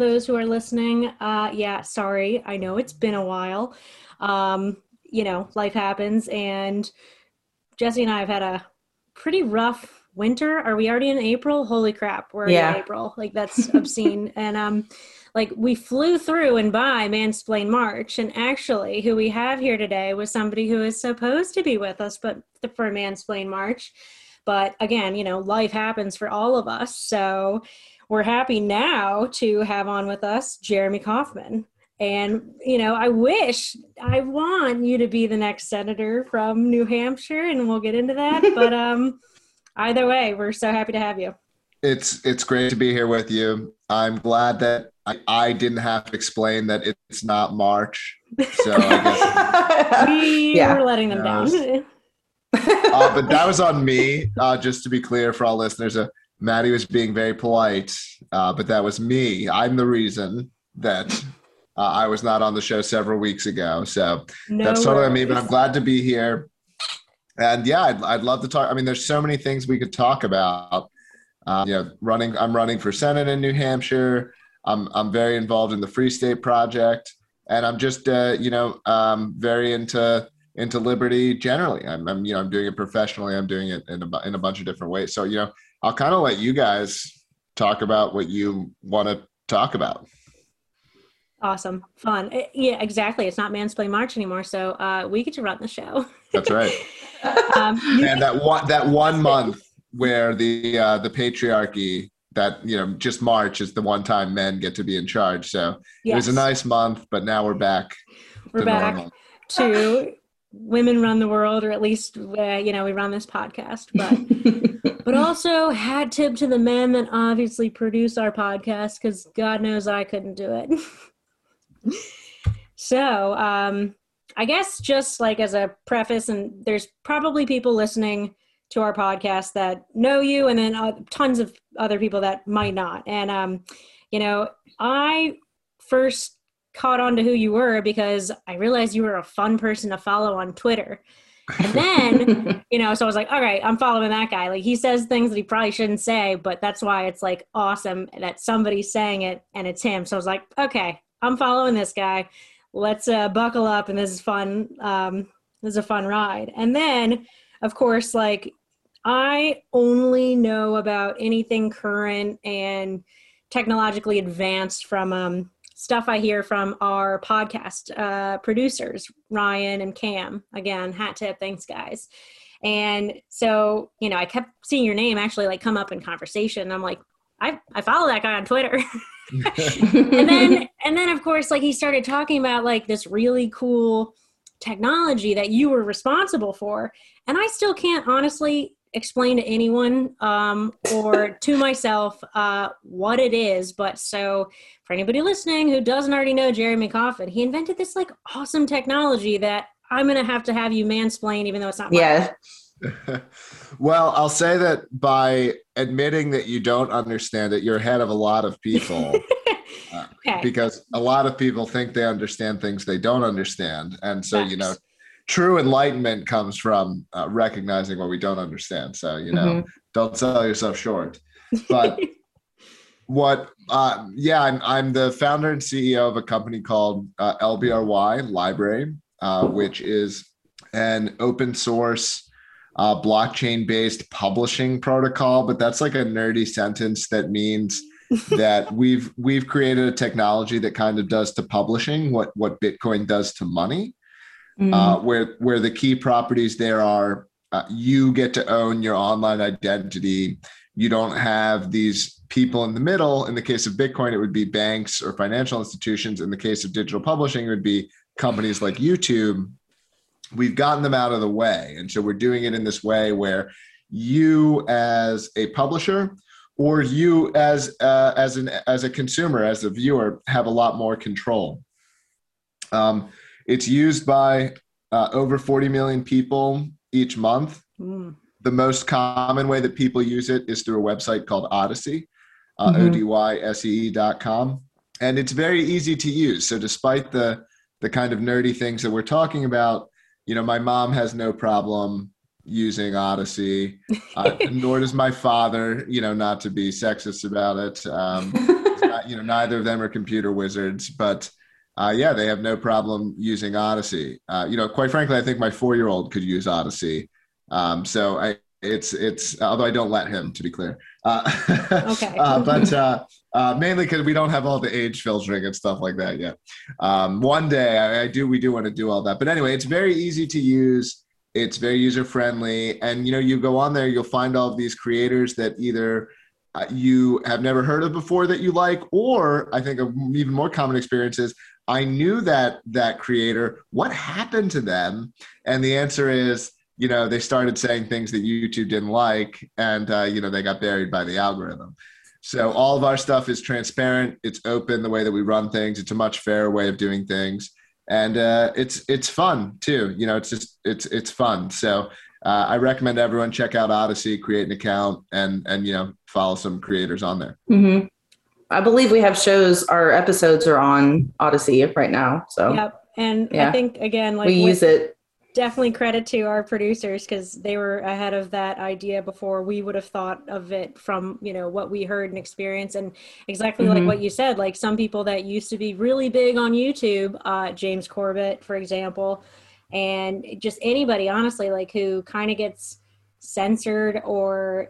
Those who are listening. Uh, yeah, sorry. I know it's been a while. Um, you know, life happens. And Jesse and I have had a pretty rough winter. Are we already in April? Holy crap, we're Yeah. in April. Like that's obscene. and um like we flew through and by Mansplain March. And actually who we have here today was somebody who is supposed to be with us, but for Mansplain March. But again, you know, life happens for all of us. So we're happy now to have on with us Jeremy Kauffman. And, you know, I wish, I want you to be the next senator from New Hampshire, and we'll get into that. But um, either way, we're so happy to have you. It's it's great to be here with you. I'm glad that I, I didn't have to explain that it's not March. So I guess, We Yeah. were letting them No, down. uh, but that was on me. Uh, just to be clear for all listeners, uh, Maddie was being very polite, uh, but that was me. I'm the reason that uh, I was not on the show several weeks ago. So No that's totally on me. But. I'm glad to be here. And yeah, I'd, I'd love to talk. I mean, there's so many things we could talk about. Uh, you know, running. I'm running for senate in New Hampshire. I'm I'm very involved in the Free State Project, and I'm just uh, you know um, very into into liberty generally. I'm, I'm you know I'm doing it professionally. I'm doing it in a in a bunch of different ways. So you know, I'll kind of let you guys talk about what you want to talk about. Awesome. Fun. Eh, Yeah, exactly. It's not Mansplain March anymore. So uh, we get to run the show. That's right. Um, and that one that one month where the uh, the patriarchy that you know just March is the one time men get to be in charge. So it was a nice month, but now we're back We're to back. normal. to women run the world or at least uh, you know we run this podcast but but also hat tip to the men that obviously produce our podcast because god knows i couldn't do it. So um i guess just like as a preface and there's probably people listening to our podcast that know you and then uh, tons of other people that might not. And um you know i first caught on to who you were because I realized you were a fun person to follow on Twitter. And then, you know, so I was like, all right, I'm following that guy. Like he says things that he probably shouldn't say, but that's why it's like awesome that somebody's saying it and it's him. So I was like, okay, I'm following this guy. Let's uh, buckle up and this is fun. Um, this is a fun ride. And then, of course, like I only know about anything current and technologically advanced from um, stuff I hear from our podcast uh, producers, Ryan and Cam. Again, hat tip, thanks guys. And so, you know, I kept seeing your name actually like come up in conversation. I'm like, I, I follow that guy on Twitter. and then and then of course like he started talking about like this really cool technology that you were responsible for. And I still can't honestly explain to anyone um, or to myself uh, what it is. But so for anybody listening who doesn't already know Jeremy Kauffman, he invented this like awesome technology that I'm gonna have to have you mansplain, even though it's not. yeah. well, I'll say that by admitting that you don't understand it, you're ahead of a lot of people. uh, Okay. because a lot of people think they understand things they don't understand and so you know Facts. True enlightenment comes from uh, recognizing what we don't understand. So you know Mhm. don't sell yourself short. But what uh, yeah I'm, I'm the founder and ceo of a company called uh, lbry library uh, which is an open source uh, blockchain based publishing protocol. But that's like a nerdy sentence that means that we've we've created a technology that kind of does to publishing what what bitcoin does to money Mm. uh, where where the key properties there are uh, you get to own your online identity. You don't have these people in the middle. In the case of bitcoin it would be banks or financial institutions. In the case of digital publishing it would be companies like youtube. We've gotten them out of the way. And so we're doing it in this way where you as a publisher or you as uh, as an as a consumer as a viewer have a lot more control. Um, it's used by uh, over 40 million people each month. Mm. The most common way that people use it is through a website called Odysee, uh, Mhm. Com. And it's very easy to use. So despite the, the kind of nerdy things that we're talking about, you know, my mom has no problem using Odysee, uh, nor does my father, you know, not to be sexist about it. Um, uh, you know, neither of them are computer wizards, but uh, yeah, they have no problem using Odysee. Uh, you know, quite frankly, I think my four-year-old could use Odysee. Um, so I, it's it's although I don't let him, to be clear. Uh, okay. uh, but uh, uh, mainly because we don't have all the age filtering and stuff like that yet. Um, one day I, I do we do want to do all that. But anyway, it's very easy to use. It's very user friendly, and you know you go on there, you'll find all of these creators that either uh, you have never heard of before that you like, or I think a even more common experience is I knew that that creator. What happened to them? And the answer is, you know, they started saying things that YouTube didn't like, and uh, you know, they got buried by the algorithm. So all of our stuff is transparent. It's open the way that we run things. It's a much fairer way of doing things, and uh, it's it's fun too. You know, it's just it's it's fun. So uh, I recommend everyone check out Odysee, create an account, and and you know follow some creators on there. Mm-hmm. I believe we have shows. Our episodes are on Odysee right now. So yep, and Yeah. I think again, like we use it. definitely credit to our producers because they were ahead of that idea before we would have thought of it from you know what we heard and experienced and exactly like Mhm. what you said like some people that used to be really big on youtube uh, james corbett for example and just anybody honestly like who kind of gets censored or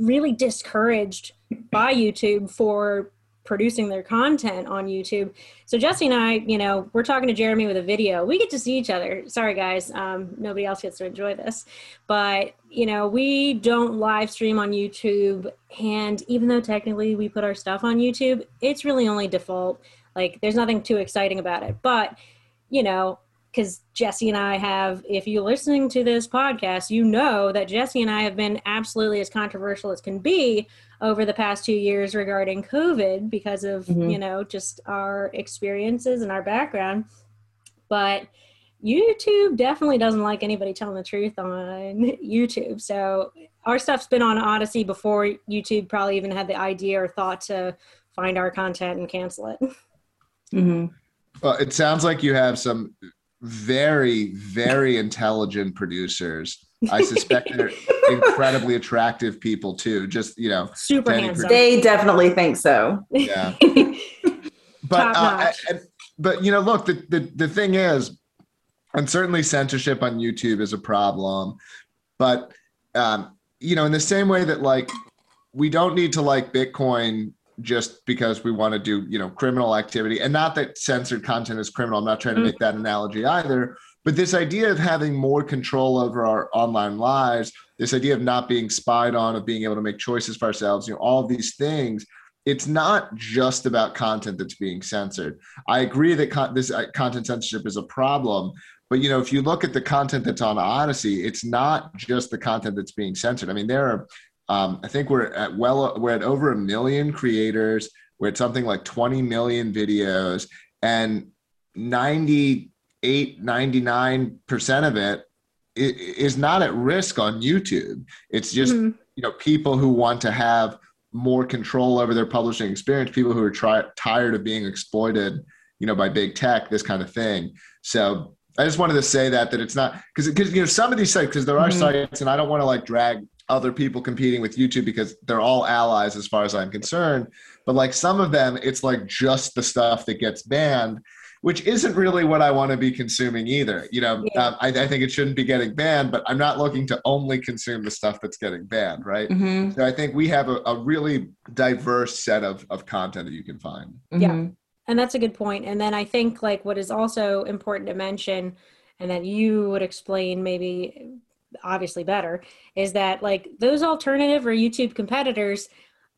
really discouraged by youtube for producing their content on youtube so Jesse and I, you know, we're talking to Jeremy with a video. We get to see each other. Sorry, guys, um, nobody else gets to enjoy this, but you know, we don't live stream on YouTube. And even though technically we put our stuff on YouTube, it's really only default. Like, there's nothing too exciting about it. But you know, because Jesse and I have, if you're listening to this podcast, you know that Jesse and I have been absolutely as controversial as can be over the past two years regarding COVID because of, Mhm. you know, just our experiences and our background. But YouTube definitely doesn't like anybody telling the truth on YouTube. So our stuff's been on Odysee before YouTube probably even had the idea or thought to find our content and cancel it. hmm Well, it sounds like you have some very, very intelligent producers. I suspect they're incredibly attractive people too. Just you know, Super Danny handsome. They definitely think so. yeah. But uh, notch. and, but you know, look, the, the the thing is, and certainly censorship on YouTube is a problem. But um, you know, in the same way that like we don't need to like Bitcoin just because we want to do you know criminal activity, and not that censored content is criminal. I'm not trying to Mhm. make that analogy either. But this idea of having more control over our online lives, this idea of not being spied on, of being able to make choices for ourselves, you know, all of these things, it's not just about content that's being censored. I agree that con- this uh, content censorship is a problem, but you know, if you look at the content that's on Odysee, it's not just the content that's being censored. I mean, there are, um, I think we're at well, we're at over a million creators. We're at something like 20 million videos, and 98, 99 percent of it is not at risk on YouTube. It's just Mhm. you know people who want to have more control over their publishing experience people who are try, tired of being exploited you know by big tech this kind of thing so i just wanted to say that that it's not because because you know some of these sites because there are Mhm. sites and i don't want to like drag other people competing with youtube because they're all allies as far as i'm concerned but like some of them it's like just the stuff that gets banned which isn't really what I want to be consuming either. You know, Yeah. um, I, I think it shouldn't be getting banned, but I'm not looking to only consume the stuff that's getting banned, right? hmm So I think we have a, a really diverse set of, of content that you can find. Yeah. And that's a good point. And then I think like what is also important to mention and that you would explain maybe obviously better is that like those alternative or YouTube competitors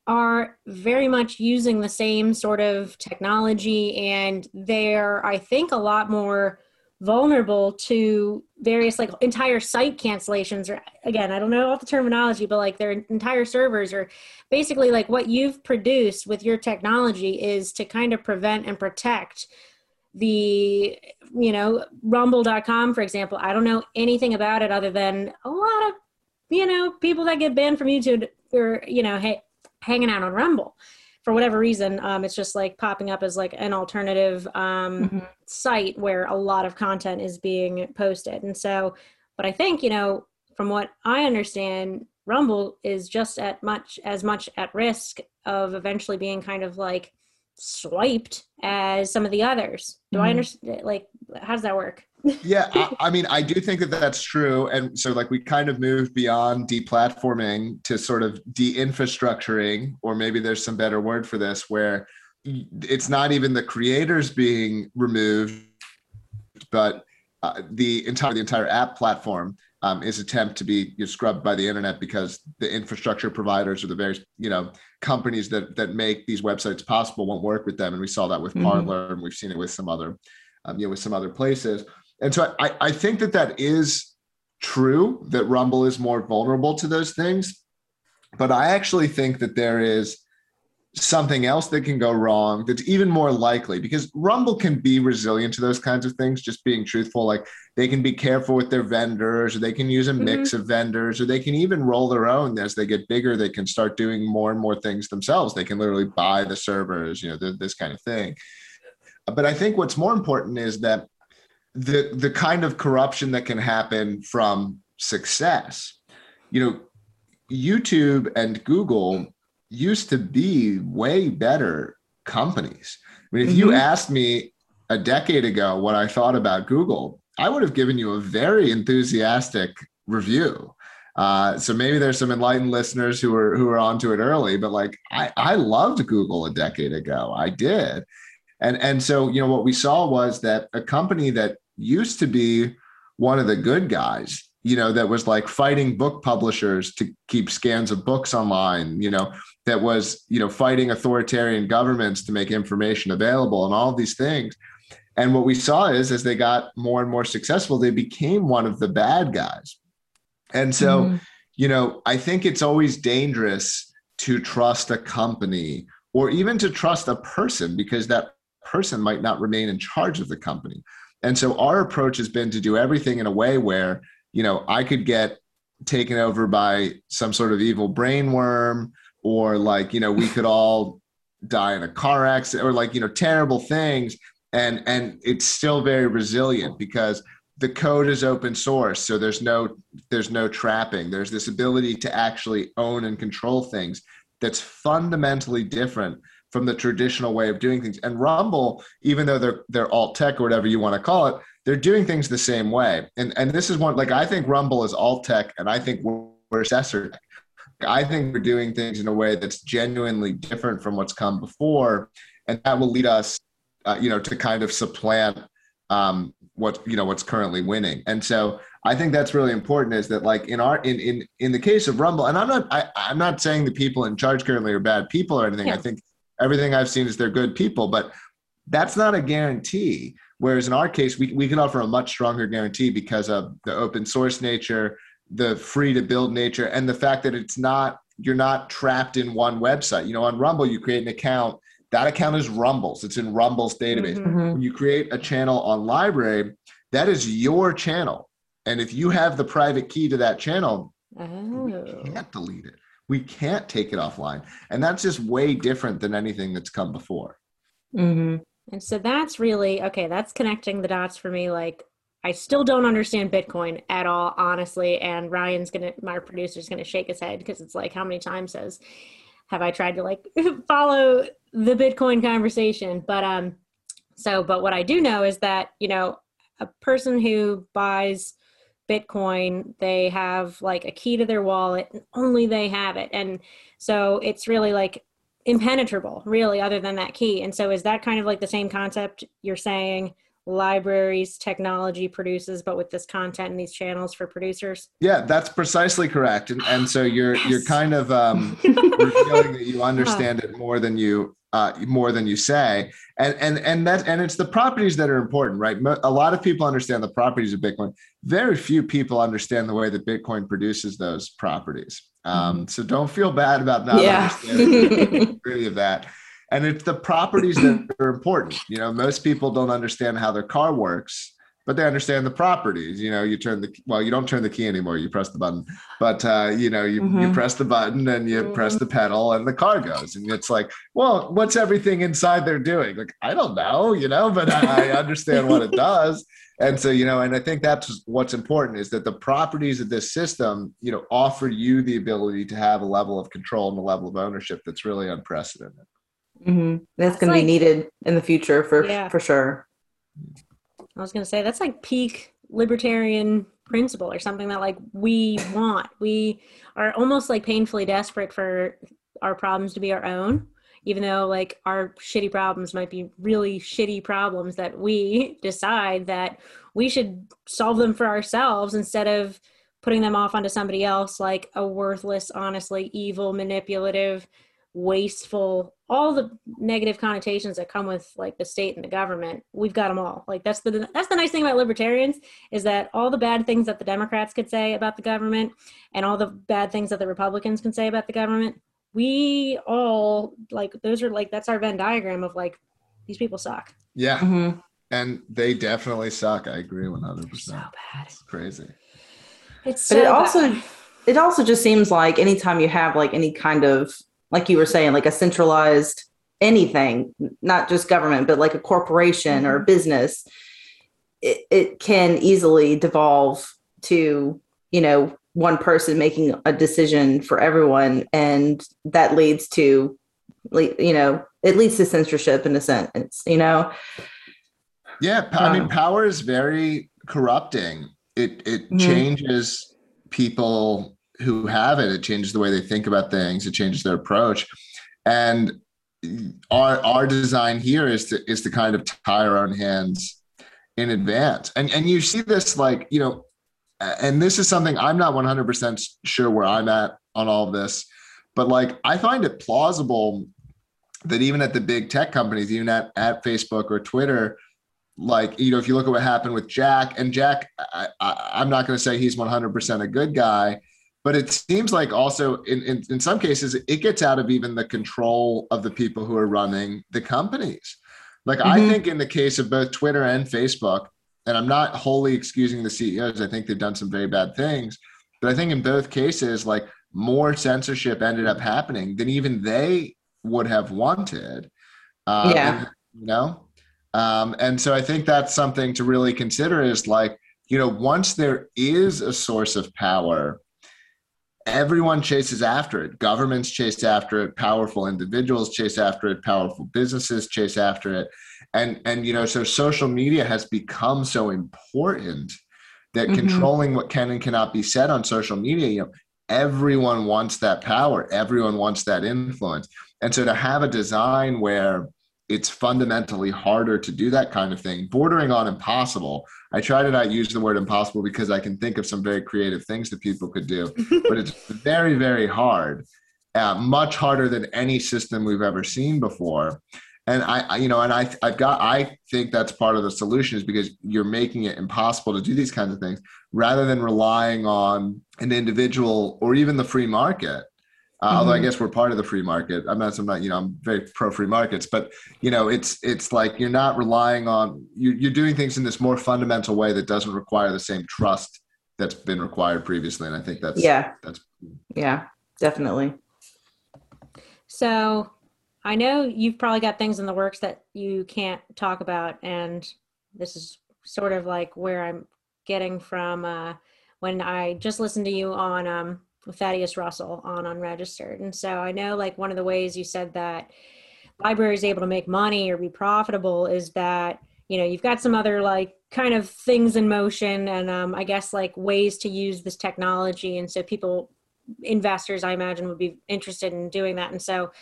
are very much using the same sort of technology and they're I think a lot more vulnerable to various like entire site cancellations or again I don't know all the terminology but like their entire servers or basically like what you've produced with your technology is to kind of prevent and protect the you know rumble.com for example i don't know anything about it other than a lot of you know people that get banned from youtube or you know hey, hanging out on rumble for whatever reason um, it's just like popping up as like an alternative um, Mhm. site where a lot of content is being posted and so but i think you know from what i understand Rumble is just at much as much at risk of eventually being kind of like swiped as some of the others. Do mm-hmm. I understand? Like, how does that work? yeah, I, I, mean, I do think that that's true, and so like we kind of moved beyond deplatforming to sort of de-infrastructuring, or maybe there's some better word for this, where it's not even the creators being removed, but uh, the entire the entire app platform um, is attempt to be you know, scrubbed by the internet because the infrastructure providers or the various you know companies that that make these websites possible won't work with them, and we saw that with mm-hmm. Parler, and we've seen it with some other um, you know with some other places. And so I, I think that that is true that Rumble is more vulnerable to those things, but I actually think that there is something else that can go wrong that's even more likely because Rumble can be resilient to those kinds of things, just being truthful. Like they can be careful with their vendors, or they can use a mix mm-hmm. of vendors, or they can even roll their own as they get bigger. They can start doing more and more things themselves. They can literally buy the servers, you know, this kind of thing. But I think what's more important is that the the kind of corruption that can happen from success. You know, YouTube and Google used to be way better companies. I mean, if mm-hmm. you asked me a decade ago what I thought about Google, I would have given you a very enthusiastic review. Uh, so maybe there's some enlightened listeners who are who are onto it early, but like I, I loved Google a decade ago. I did. And and so you know what we saw was that a company that used to be one of the good guys, you know, that was like fighting book publishers to keep scans of books online, you know, that was you know fighting authoritarian governments to make information available and all of these things. And what we saw is as they got more and more successful they became one of the bad guys. And so mm-hmm. you know i think it's always dangerous to trust a company or even to trust a person because that person might not remain in charge of the company. And so our approach has been to do everything in a way where you know i could get taken over by some sort of evil brain worm or like you know we could all die in a car accident or like you know terrible things. And and it's still very resilient because the code is open source. So there's no there's no trapping. There's this ability to actually own and control things that's fundamentally different from the traditional way of doing things. And rumble even though they're they're alt tech or whatever you want to call it they're doing things the same way. And and this is one like i think rumble is alt tech and i think we're, we're I think we're doing things in a way that's genuinely different from what's come before, and that will lead us, uh, you know, to kind of supplant um, what you know what's currently winning. And so I think that's really important. Is that like in our in in in the case of Rumble, and I'm not I, I'm not saying the people in charge currently are bad people or anything. Yeah. I think everything I've seen is they're good people, but that's not a guarantee. Whereas in our case, we, we can offer a much stronger guarantee because of the open source nature, the free to build nature and the fact that it's not you're not trapped in one website. You know on rumble you create an account. That account is rumbles. It's in rumble's database. Mm-hmm. when you create a channel on LBRY, that is your channel. And if you have the private key to that channel oh. we can't delete it. We can't take it offline. And that's just way different than anything that's come before. Mm-hmm. and so that's really okay that's connecting the dots for me like I still don't understand Bitcoin at all, honestly. And Ryan's gonna, my producer's gonna shake his head because it's like, how many times has have I tried to like follow the Bitcoin conversation? But um, so, but what I do know is that you know, a person who buys Bitcoin, they have like a key to their wallet, and only they have it, and so it's really like impenetrable, really, other than that key. And so, is that kind of like the same concept you're saying? LBRY's technology produces but with this content and these channels for producers? Yeah that's precisely correct. And, and so you're yes. you're kind of um revealing that you understand it more than you uh, more than you say. And and and that and it's the properties that are important right? A lot of people understand the properties of bitcoin. Very few people understand the way that bitcoin produces those properties. Um, mm-hmm. so don't feel bad about not yeah. understanding really of that and it's the properties that are important you know most people don't understand how their car works but they understand the properties. You know, you turn the well, you don't turn the key anymore. You press the button, but uh, you know, you you Mhm. press the button and you press the pedal, and the car goes. And it's like, well, what's everything inside there doing? Like, I don't know, you know, but I, I understand what it does. And so, you know, and I think that's what's important is that the properties of this system, you know, offer you the ability to have a level of control and a level of ownership that's really unprecedented. Hmm That's That's going to like- be needed in the future for Yeah. for sure. I was going to say that's like peak libertarian principle or something that like we want. We are almost like painfully desperate for our problems to be our own, even though like our shitty problems might be really shitty problems that we decide that we should solve them for ourselves instead of putting them off onto somebody else like a worthless, honestly evil, manipulative, wasteful, all the negative connotations that come with like the state and the government. We've got them all. Like that's the that's the nice thing about libertarians is that all the bad things that the Democrats could say about the government and all the bad things that the Republicans can say about the government, we all like those are like that's our Venn diagram of like these people suck. Yeah. hmm And they definitely suck. I agree 100%. So bad. It's crazy. It's But so it also it also just seems like anytime you have like any kind of like you were saying like a centralized anything not just government but like a corporation or a business it, it can easily devolve to you know one person making a decision for everyone and that leads to you know it leads to censorship in a sense you know Yeah, I mean, Um, power is very corrupting. It it Mhm. changes people who have it. It changes the way they think about things. It changes their approach. And our our design here is to is to kind of tie our own hands in advance. And and you see this like you know, and this is something I'm not 100 percent sure where I'm at on all of this, but like I find it plausible that even at the big tech companies, even at at Facebook or Twitter like you know if you look at what happened with jack and jack I, I, i'm not going to say he's 100% a good guy but it seems like also in, in in some cases it gets out of even the control of the people who are running the companies like i Mhm. think in the case of both twitter and facebook and i'm not wholly excusing the ceos i think they've done some very bad things but i think in both cases like more censorship ended up happening than even they would have wanted um, Yeah. and, you know um, and so I think that's something to really consider is like, you know, once there is a source of power, everyone chases after it. Governments chase after it, powerful individuals chase after it, powerful businesses chase after it. And and you know, so social media has become so important that Mhm. controlling what can and cannot be said on social media, you know, everyone wants that power, everyone wants that influence. And so to have a design where it's fundamentally harder to do that kind of thing, bordering on impossible. I try to not use the word impossible because I can think of some very creative things that people could do, but it's very, very hard, uh, much harder than any system we've ever seen before. And I, I, you know, and I, I've got, I think that's part of the solution is because you're making it impossible to do these kinds of things rather than relying on an individual or even the free market. Uh, Although I Mhm. guess we're part of the free market. I'm not, I'm not, you know, I'm very pro free markets, but you know, it's it's like you're not relying on you're, you're doing things in this more fundamental way that doesn't require the same trust that's been required previously. And I think that's yeah that's yeah definitely So I know you've probably got things in the works that you can't talk about, and this is sort of like where I'm getting from uh, when I just listened to you on um, Thaddeus Russell on Unregistered, and so I know like one of the ways you said that LBRY's able to make money or be profitable is that you know you've got some other like kind of things in motion, and um, I guess like ways to use this technology, and so people investors i imagine would be interested in doing that. And so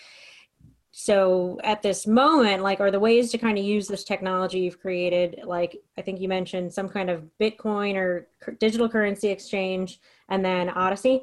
so at this moment like are the ways to kind of use this technology you've created like i think you mentioned some kind of bitcoin or digital currency exchange and then odysee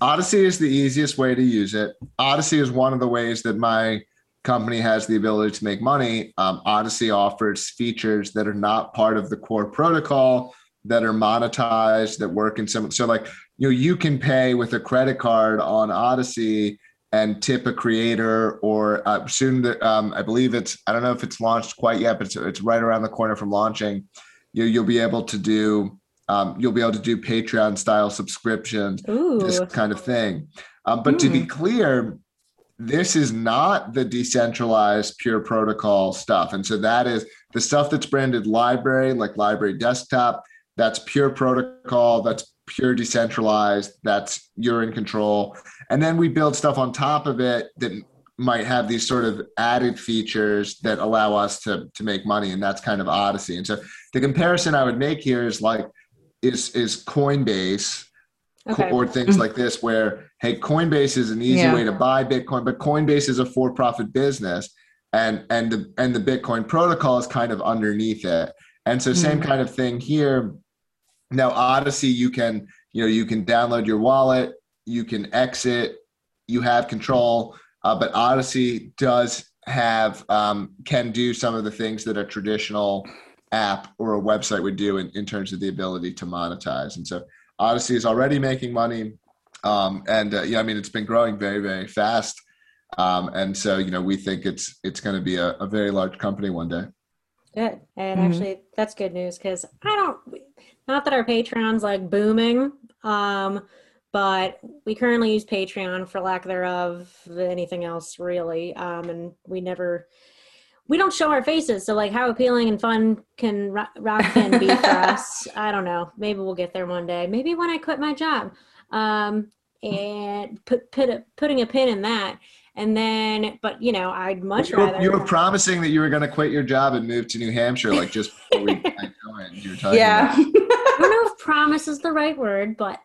Odysee is the easiest way to use it. Odysee is one of the ways that my company has the ability to make money. Um, Odysee offers features that are not part of the core protocol that are monetized that work in some. So, like you know, you can pay with a credit card on Odysee and tip a creator, or uh, soon. The, um, I believe it's. I don't know if it's launched quite yet, but it's, it's right around the corner from launching. you know, you'll be able to do um, you'll be able to do Patreon style subscriptions, Ooh. this kind of thing. Um, but to be clear, this is not the decentralized pure protocol stuff. And so that is the stuff that's branded LBRY, like LBRY desktop. That's pure protocol. That's pure decentralized. That's you're in control. And then we build stuff on top of it that might have these sort of added features that allow us to to make money. And that's kind of Odysee. And so the comparison I would make here is like is is Coinbase Okay. or things like this where hey coinbase is an easy Yeah. way to buy bitcoin but coinbase is a for-profit business and and the and the bitcoin protocol is kind of underneath it and so same Mhm. kind of thing here now odysee you can you know you can download your wallet you can exit you have control uh, but odysee does have um, can do some of the things that a traditional app or a website would do in, in terms of the ability to monetize and so Odysee is already making money, um, and uh, yeah, I mean it's been growing very very fast, um, and so you know we think it's it's going to be a, a very large company one day. Good. And Mhm. actually, that's good news because I don't, not that our Patreon's like booming, um, but we currently use Patreon for lack thereof anything else really. Um, and we never, we don't show our faces. So, like, how appealing and fun can rock Rockfin be for us? I don't know. Maybe we'll get there one day. Maybe when I quit my job. Um, and put, put a, putting a pin in that. And then, but you know, I'd much You were, rather. you were promising that you were going to quit your job and move to New Hampshire, like just before we got going. You were talking Yeah. about- I don't know if promise is the right word, but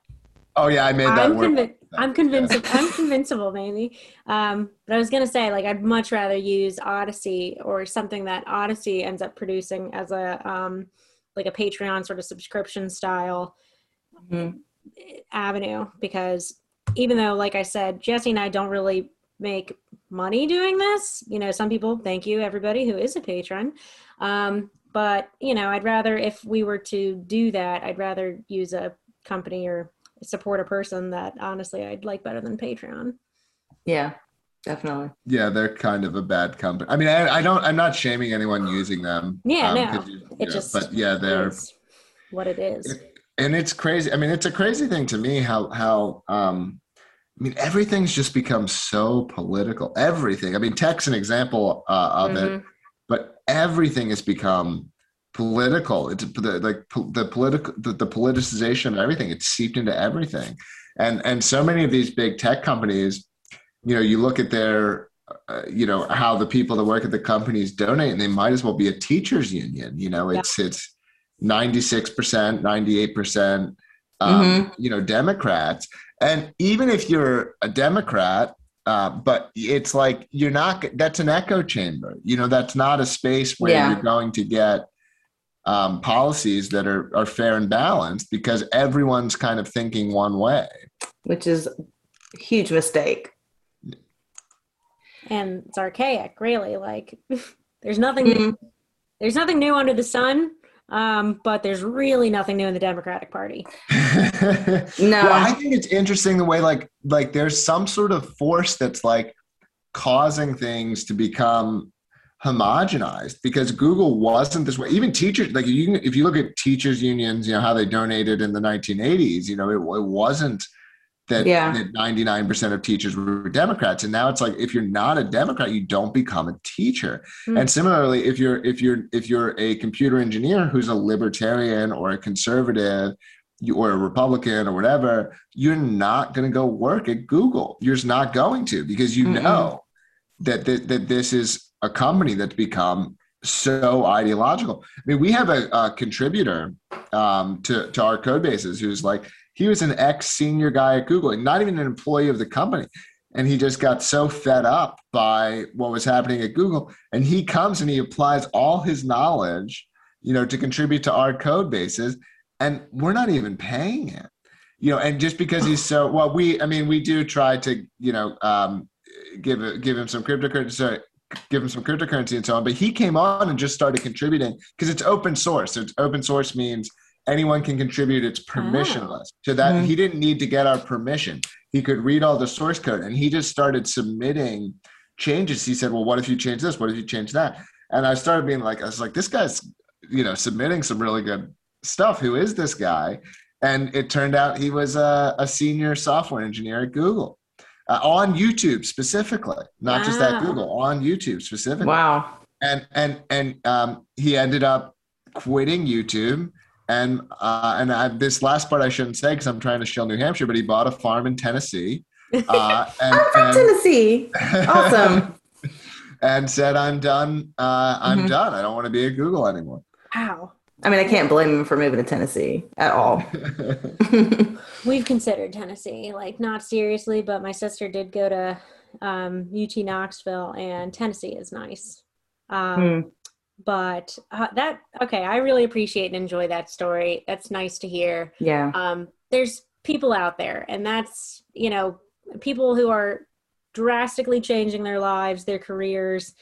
oh yeah, I made that I'm, word. convi- I'm convinced. I'm convincible, maybe. Um, but I was gonna say, like, I'd much rather use Odysee or something that Odysee ends up producing as a um, like a Patreon sort of subscription style Mhm. avenue because even though, like I said, Jesse and I don't really make money doing this. You know, some people. Thank you, everybody who is a patron. Um, but you know, I'd rather if we were to do that, I'd rather use a company or support a person that honestly I'd like better than Patreon. Yeah, definitely. Yeah, they're kind of a bad company. I mean, I, I don't. I'm not shaming anyone using them. Yeah, no, 'cause you- It yeah, just But yeah, they're is what it is. and it's crazy. I mean, it's a crazy thing to me how how um I mean everything's just become so political. Everything. I mean, tech's an example uh, of it, Mhm. but everything has become political. It's the, like po- the political the, the politicization of everything. It's seeped into everything, and and so many of these big tech companies, you know, you look at their uh, you know how the people that work at the companies donate and they might as well be a teachers union you know Yeah. it's it's 96% 98% um, you know democrats and even if you're a democrat uh, but it's like you're not that's an echo chamber you know that's not a space where Yeah. you're going to get um, policies that are, are fair and balanced because everyone's kind of thinking one way Which is a huge mistake. And it's archaic, really. Like there's nothing Mhm. new, there's nothing new under the sun. Um, but there's really nothing new in the Democratic Party. No. Well, I think it's interesting the way like like there's some sort of force that's like causing things to become homogenized because Google wasn't this way. Even teachers, like you, if you look at teachers unions, you know how they donated in the 1980s. You know, it, it wasn't that Yeah. that 99% of teachers were Democrats, and now it's like if you're not a Democrat, you don't become a teacher. Hmm. And similarly, if you're if you're if you're a computer engineer who's a libertarian or a conservative you, or a Republican or whatever, you're not going to go work at Google. You're just not going to because you Mm-mm. know that, that that this is a company that's become so ideological. I mean, we have a, a contributor um, to to our code bases who's like he was an ex senior guy at Google, not even an employee of the company. And he just got so fed up by what was happening at Google. And he comes and he applies all his knowledge, you know, to contribute to our code bases and we're not even paying him you know and just because he's so well we i mean we do try to you know um give give him some cryptocurrency give him some cryptocurrency and so on but he came on and just started contributing because it's open source. It's open source means anyone can contribute it's permissionless so that Mhm. he didn't need to get our permission. He could read all the source code and he just started submitting changes. He said well what if you change this? What if you change that? And i started being like i was like this guy's you know, submitting some really good stuff. Who is this guy? And it turned out he was a, a senior software engineer at Google uh, on YouTube specifically, not just at Google, on YouTube specifically. Wow. And and and um, he ended up quitting YouTube. And uh, and I, this last part I shouldn't say because I'm trying to shill New Hampshire, but he bought a farm in Tennessee. Uh, and, I'm from and- Tennessee. Awesome. and said, "I'm done. Uh, I'm Mhm. done. I don't want to be at Google anymore." Wow. I mean, I can't blame him for moving to Tennessee at all. We've considered Tennessee, like not seriously, but my sister did go to um, UT Knoxville, and Tennessee is nice. Um, Hmm. But uh, that okay, I really appreciate and enjoy that story. That's nice to hear. Yeah. Um, there's people out there, and that's you know people who are drastically changing their lives, their careers,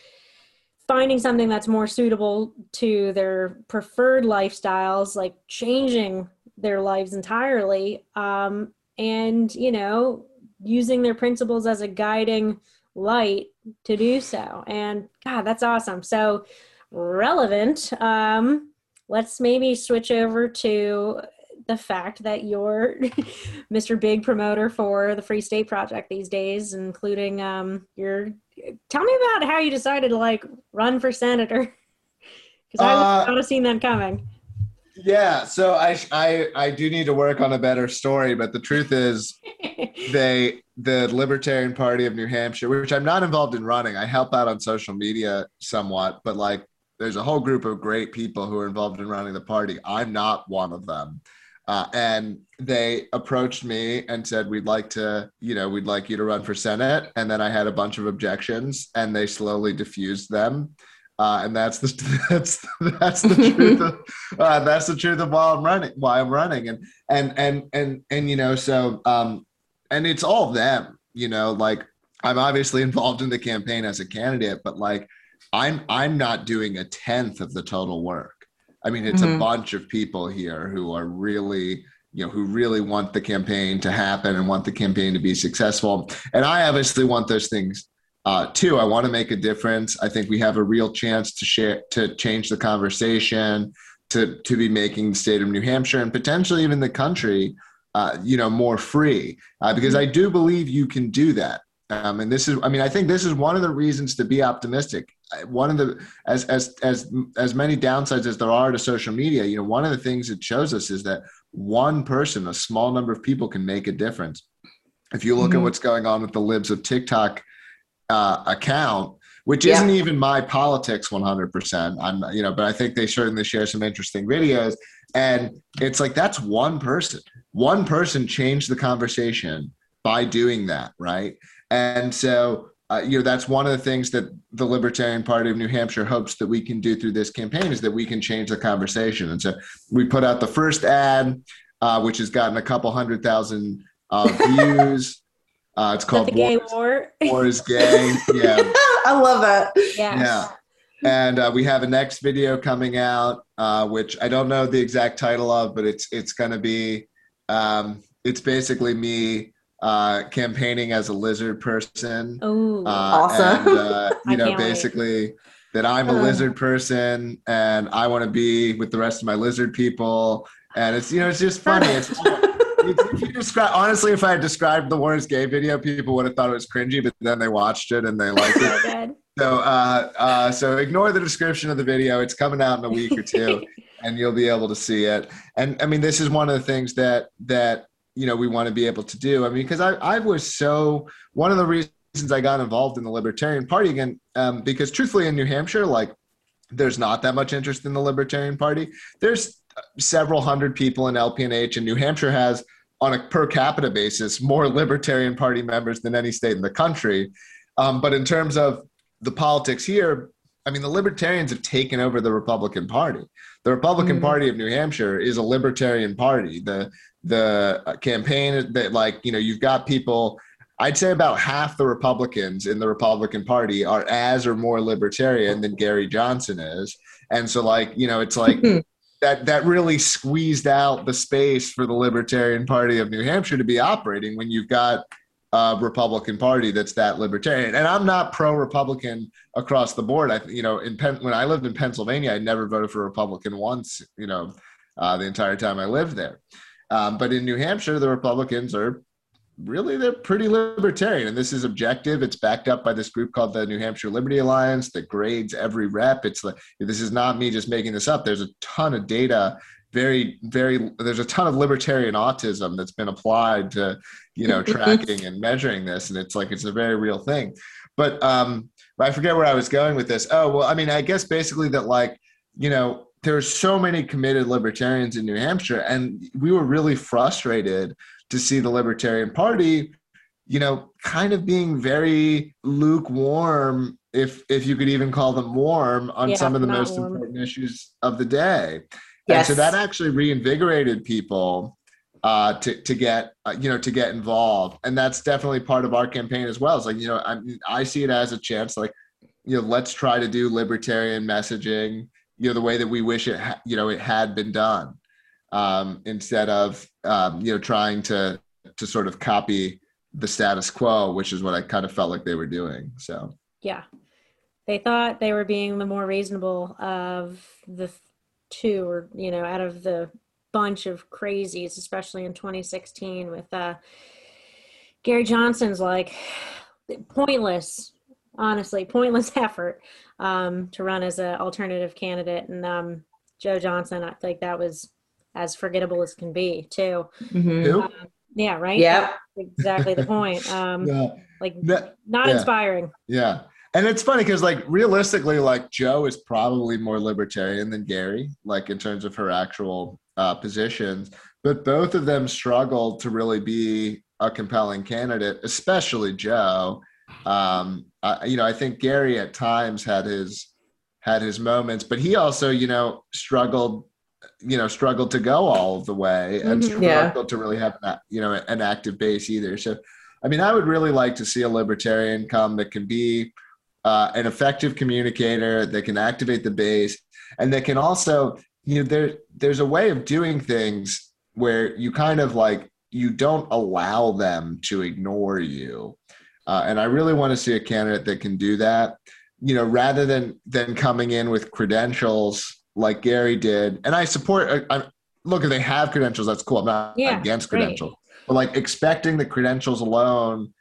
finding something that's more suitable to their preferred lifestyles, like changing their lives entirely, um, and you know using their principles as a guiding light to do so. And God, that's awesome. So relevant. Um, let's maybe switch over to the fact that you're Mr. Big Promoter for the Free State Project these days, including um, your. Tell me about how you decided to like run for senator, because I Uh, would not have seen that coming. Yeah, so I, I I do need to work on a better story, but the truth is, they the Libertarian Party of New Hampshire, which I'm not involved in running. I help out on social media somewhat, but like there's a whole group of great people who are involved in running the party. I'm not one of them. Uh, and they approached me and said, "We'd like to, you know, we'd like you to run for senate." And then I had a bunch of objections, and they slowly diffused them. Uh, and that's the that's that's the truth. Of, uh, that's the truth of why I'm running. Why I'm running, and and and and and you know, so um, and it's all them. You know, like I'm obviously involved in the campaign as a candidate, but like I'm I'm not doing a tenth of the total work. I mean, it's a Mhm. bunch of people here who are really you know who really want the campaign to happen and want the campaign to be successful. And i obviously want those things uh, too. I want to make a difference. I think we have a real chance to share to change the conversation to to be making the state of new hampshire and potentially even the country uh, you know more free uh, because i do believe you can do that. Um, and this is i mean i think this is one of the reasons to be optimistic one of the as as as as many downsides as there are to social media you know one of the things it shows us is that one person a small number of people can make a difference. If you look at Mhm. what's going on with the libs of tiktok uh, account which Yeah. isn't even my politics 100% i'm you know but i think they certainly share some interesting videos. And it's like that's one person. One person changed the conversation by doing that right? And so uh, you know that's one of the things that the libertarian party of new hampshire hopes that we can do through this campaign is that we can change the conversation and so we put out the first ad uh, which has gotten a couple hundred thousand uh, views uh, it's called the gay war, war. war is gay yeah I love that. yes. yeah. and uh, we have a next video coming out uh, which i don't know the exact title of but it's it's going to be um, it's basically me uh, campaigning as a lizard person Oh, uh, Awesome. and, uh, you know can't wait. basically that i'm a Uh. lizard person and i want to be with the rest of my lizard people and it's you know it's just funny it's if you describe honestly if i had described the war is gay video people would have thought it was cringy but then they watched it and they liked it so so, uh, uh, so ignore the description of the video. It's coming out in a week or two, and you'll be able to see it. And I mean, this is one of the things that that you know we want to be able to do. I mean, because I I was so one of the reasons I got involved in the Libertarian Party again, um, because truthfully, in New Hampshire, like there's not that much interest in the Libertarian Party. There's several hundred people in LPNH, and New Hampshire has, on a per capita basis, more Libertarian Party members than any state in the country. Um, but in terms of the politics here, I mean, the Libertarians have taken over the Republican Party. The Republican Mhm. Party of New Hampshire is a Libertarian Party. The the campaign that, like, you know, you've got people. I'd say about half the Republicans in the Republican Party are as or more libertarian than Gary Johnson is, and so, like, you know, it's like Hmm. that that really squeezed out the space for the Libertarian Party of New Hampshire to be operating when you've got uh, Republican Party that's that libertarian. And I'm not pro-Republican across the board. I, you know, in Penn, when I lived in Pennsylvania, I never voted for Republican once. You know, uh, the entire time I lived there. Um, but in New Hampshire, the Republicans are really they're pretty libertarian, and this is objective. It's backed up by this group called the New Hampshire Liberty Alliance that grades every rep. It's like this is not me just making this up. There's a ton of data very very there's a ton of libertarian autism that's been applied to you know tracking and measuring this and it's like it's a very real thing. But um i forget where i was going with this. Oh well i mean i guess basically that like you know there's so many committed libertarians in new hampshire and we were really frustrated to see the libertarian party you know kind of being very lukewarm if if you could even call them warm on yeah, some of the most warm. important issues of the day Yes. And so that actually reinvigorated people uh, to to get uh, you know to get involved, and that's definitely part of our campaign as well. It's like you know I I see it as a chance, like you know let's try to do libertarian messaging, you know the way that we wish it ha- you know it had been done, um, instead of um, you know trying to to sort of copy the status quo, which is what I kind of felt like they were doing. So yeah, they thought they were being the more reasonable of the two or you know out of the bunch of crazies especially in 2016 with uh gary johnson's like pointless honestly pointless effort um to run as an alternative candidate. And um Jo Jorgensen i think that was as forgettable as can be too. Mm-hmm. um, yeah right? Yeah exactly the point. Um yeah. like not yeah. inspiring. Yeah and it's funny because like realistically like Jo is probably more libertarian than gary like in terms of her actual uh, positions but both of them struggled to really be a compelling candidate especially Jo um, I, you know i think gary at times had his had his moments but he also you know struggled you know struggled to go all the way and mm-hmm. struggled yeah. to really have that you know an active base either so i mean i would really like to see a libertarian come that can be uh, an effective communicator that can activate the base and that can also you know there there's a way of doing things where you kind of like you don't allow them to ignore you. Uh, and i really want to see a candidate that can do that you know rather than than coming in with credentials like gary did. And i support I, uh, I, look if they have credentials that's cool. I'm not yeah, against credentials. But like expecting the credentials alone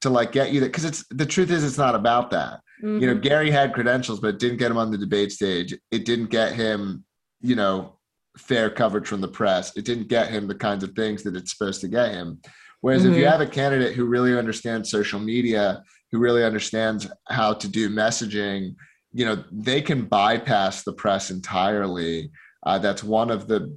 to like get you that because it's the truth is it's not about that Mm-hmm. You know, Gary had credentials, but it didn't get him on the debate stage. It didn't get him, you know, fair coverage from the press. It didn't get him the kinds of things that it's supposed to get him. Whereas mm-hmm. if you mm-hmm. have a candidate who really understands social media, who really understands how to do messaging, you know, they can bypass the press entirely. Uh, that's one of the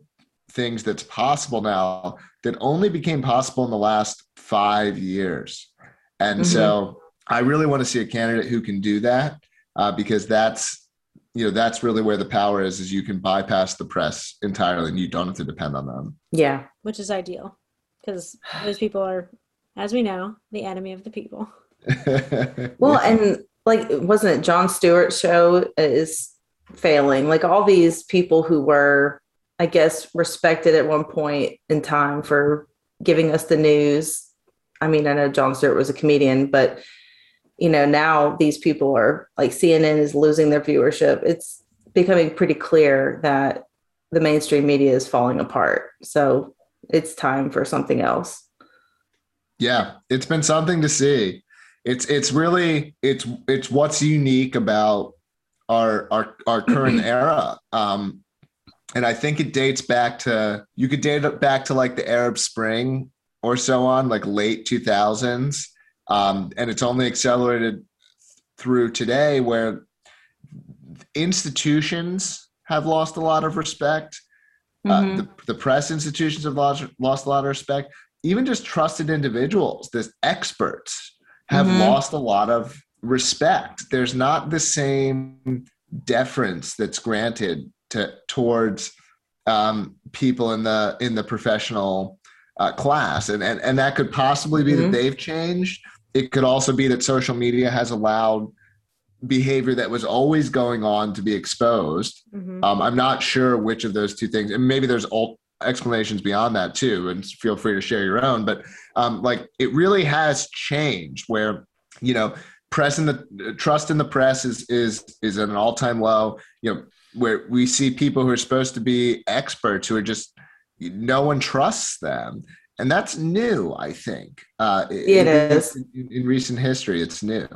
things that's possible now that only became possible in the last five years. And mm-hmm. so I really want to see a candidate who can do that uh, because that's you know that's really where the power is is you can bypass the press entirely and you don't have to depend on them. Yeah. Which is ideal because those people are as we know the enemy of the people. Well and like wasn't it jon stewart's show is failing? Like all these people who were i guess respected at one point in time for giving us the news. I mean i know jon stewart was a comedian but you know, now these people are like CNN is losing their viewership. It's becoming pretty clear that the mainstream media is falling apart. So it's time for something else. Yeah, it's been something to see. It's it's really it's it's what's unique about our our our current era. Um and I think it dates back to you could date it back to like the Arab Spring or so on, like late 2000s um, and it's only accelerated through today where institutions have lost a lot of respect. Uh, mm-hmm. Uh, the, the, press institutions have lost, lost a lot of respect. Even just trusted individuals, the experts, have mm-hmm. lost a lot of respect. There's not the same deference that's granted to towards um, people in the in the professional uh, class, and, and and that could possibly be mm-hmm. that they've changed, it could also be that social media has allowed behavior that was always going on to be exposed. Mm-hmm. Um, I'm not sure which of those two things, and maybe there's explanations beyond that too, and feel free to share your own. But um, like it really has changed where you know press in the trust in the press is is is at an all time low. You know where we see people who are supposed to be experts who are just no one trusts them and that's new i think. Uh, it in, is. in, in, recent history it's new.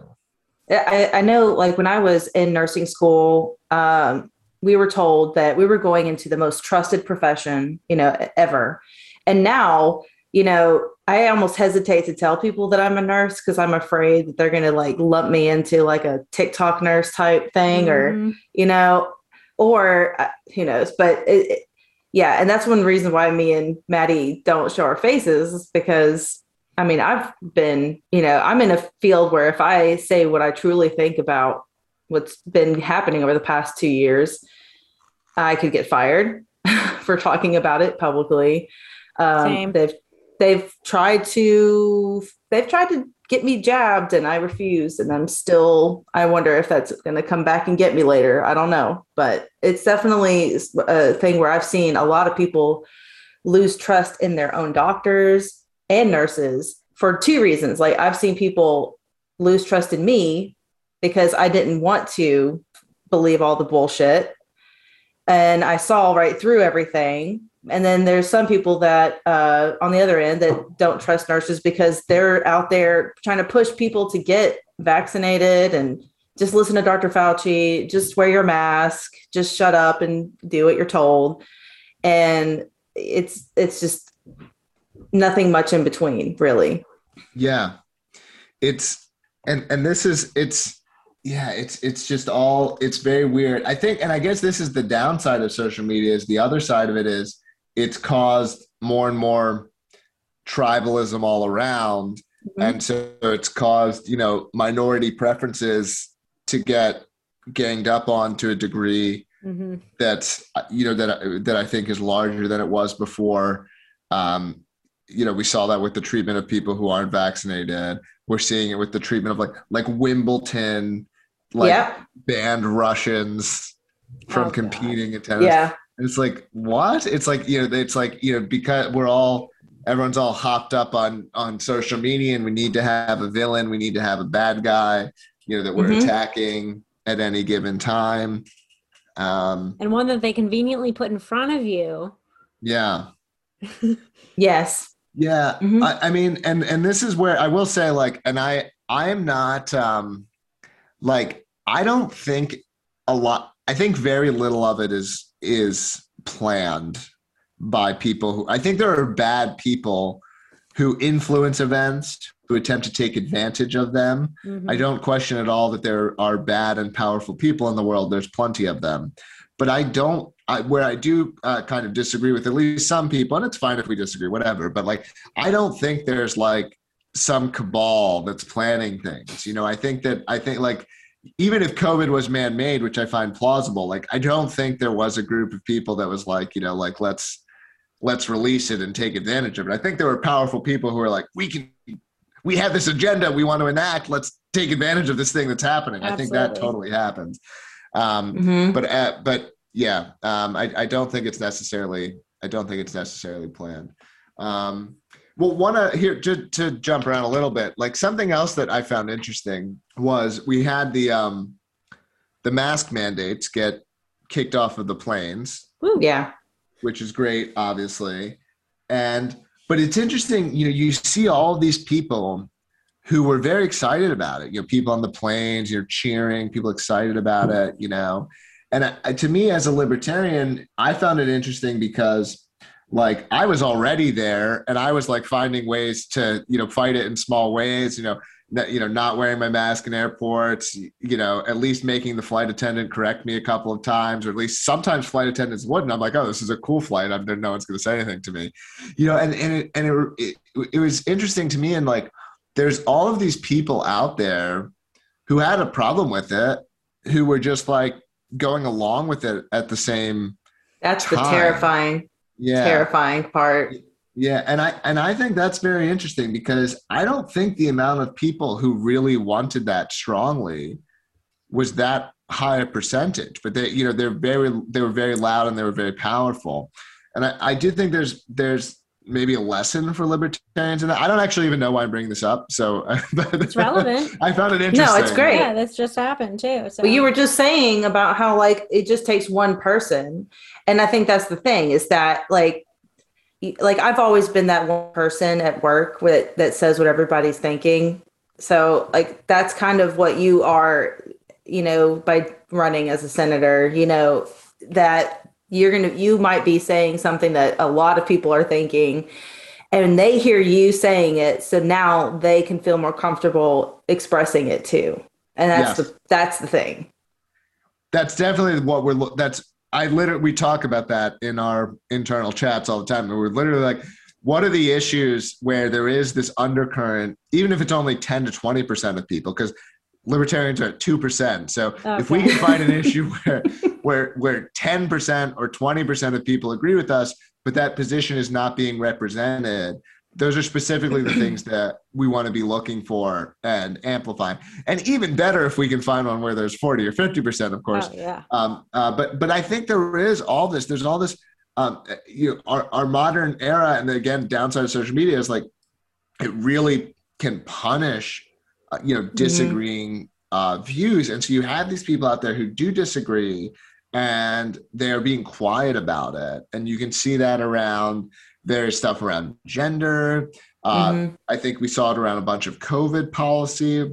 I, I, know like when i was in nursing school um, we were told that we were going into the most trusted profession you know ever. And now you know i almost hesitate to tell people that i'm a nurse because i'm afraid that they're going to like lump me into like a tiktok nurse type thing mm-hmm. or you know or uh, who knows? But it, it, yeah and that's one reason why me and maddie don't show our faces because i mean i've been you know i'm in a field where if i say what i truly think about what's been happening over the past two years i could get fired for talking about it publicly. Um, they've they've tried to they've tried to get me jabbed and I refuse. And I'm still, I wonder if that's going to come back and get me later. I don't know. But it's definitely a thing where I've seen a lot of people lose trust in their own doctors and nurses for two reasons. Like I've seen people lose trust in me because I didn't want to believe all the bullshit. And I saw right through everything and then there's some people that uh, on the other end that don't trust nurses because they're out there trying to push people to get vaccinated and just listen to Dr. Fauci, just wear your mask, just shut up and do what you're told. And it's it's just nothing much in between, really. Yeah. It's and and this is it's yeah, it's it's just all it's very weird. I think and I guess this is the downside of social media is the other side of it is it's caused more and more tribalism all around. Mm-hmm. And so it's caused, you know, minority preferences to get ganged up on to a degree mm-hmm. that's, you know, that, that I think is larger than it was before. Um, you know, we saw that with the treatment of people who aren't vaccinated. We're seeing it with the treatment of like, like Wimbledon, like yep. banned Russians from oh, competing God. in tennis. Yeah. It's like what? It's like you know, it's like you know, because we're all everyone's all hopped up on on social media, and we need to have a villain, we need to have a bad guy, you know, that we're mm-hmm. attacking at any given time. Um, and one that they conveniently put in front of you. Yeah. yes. Yeah. Mm-hmm. I, I mean, and and this is where I will say, like, and I I am not um like I don't think a lot. I think very little of it is is planned by people who I think there are bad people who influence events, who attempt to take advantage of them. Mm-hmm. I don't question at all that there are bad and powerful people in the world. There's plenty of them. But I don't, I, where I do uh, kind of disagree with at least some people, and it's fine if we disagree, whatever. But like, I don't think there's like some cabal that's planning things. You know, I think that, I think like, even if COVID was man made, which I find plausible, like I don't think there was a group of people that was like, you know, like let's let's release it and take advantage of it. I think there were powerful people who were like, we can we have this agenda we want to enact. Let's take advantage of this thing that's happening. Absolutely. I think that totally happens. Um, mm-hmm. But uh, but yeah, um, I, I don't think it's necessarily I don't think it's necessarily planned. Um, well, one uh, here to, to jump around a little bit, like something else that I found interesting was we had the um, the mask mandates get kicked off of the planes. Ooh, yeah, which is great, obviously, and but it's interesting. You know, you see all these people who were very excited about it. You know, people on the planes, you're cheering, people excited about it. You know, and I, to me, as a libertarian, I found it interesting because like I was already there and I was like finding ways to, you know, fight it in small ways, you know, you know, not wearing my mask in airports, you know, at least making the flight attendant correct me a couple of times, or at least sometimes flight attendants wouldn't. I'm like, oh, this is a cool flight. I'm no one's going to say anything to me, you know, and, and, it, and it, it, it was interesting to me. And like, there's all of these people out there who had a problem with it, who were just like going along with it at the same that's time. the terrifying yeah. terrifying part. Yeah, and I and I think that's very interesting because I don't think the amount of people who really wanted that strongly was that high a percentage. But they, you know, they're very they were very loud and they were very powerful. and I, I do think there's there's maybe a lesson for libertarians in that. I don't actually even know why I'm bringing this up. So it's relevant. I found it interesting. No, it's great. Yeah, that's just happened too. So. Well, you were just saying about how like it just takes one person, and I think that's the thing is that like like I've always been that one person at work with that says what everybody's thinking. So like that's kind of what you are, you know, by running as a senator, you know, that you're going to you might be saying something that a lot of people are thinking and they hear you saying it so now they can feel more comfortable expressing it too. And that's yes. the that's the thing. That's definitely what we're that's I literally we talk about that in our internal chats all the time. And we're literally like, what are the issues where there is this undercurrent, even if it's only 10 to 20% of people, because libertarians are at 2%. So okay. if we can find an issue where where where 10% or 20% of people agree with us, but that position is not being represented, those are specifically the things that we want to be looking for and amplifying and even better if we can find one where there's 40 or 50 percent of course oh, yeah. um, uh, but but i think there is all this there's all this um, you know, our, our modern era and again downside of social media is like it really can punish uh, you know mm-hmm. disagreeing mm-hmm. uh, views and so you have these people out there who do disagree and they're being quiet about it and you can see that around there's stuff around gender. Uh, mm-hmm. I think we saw it around a bunch of COVID policy.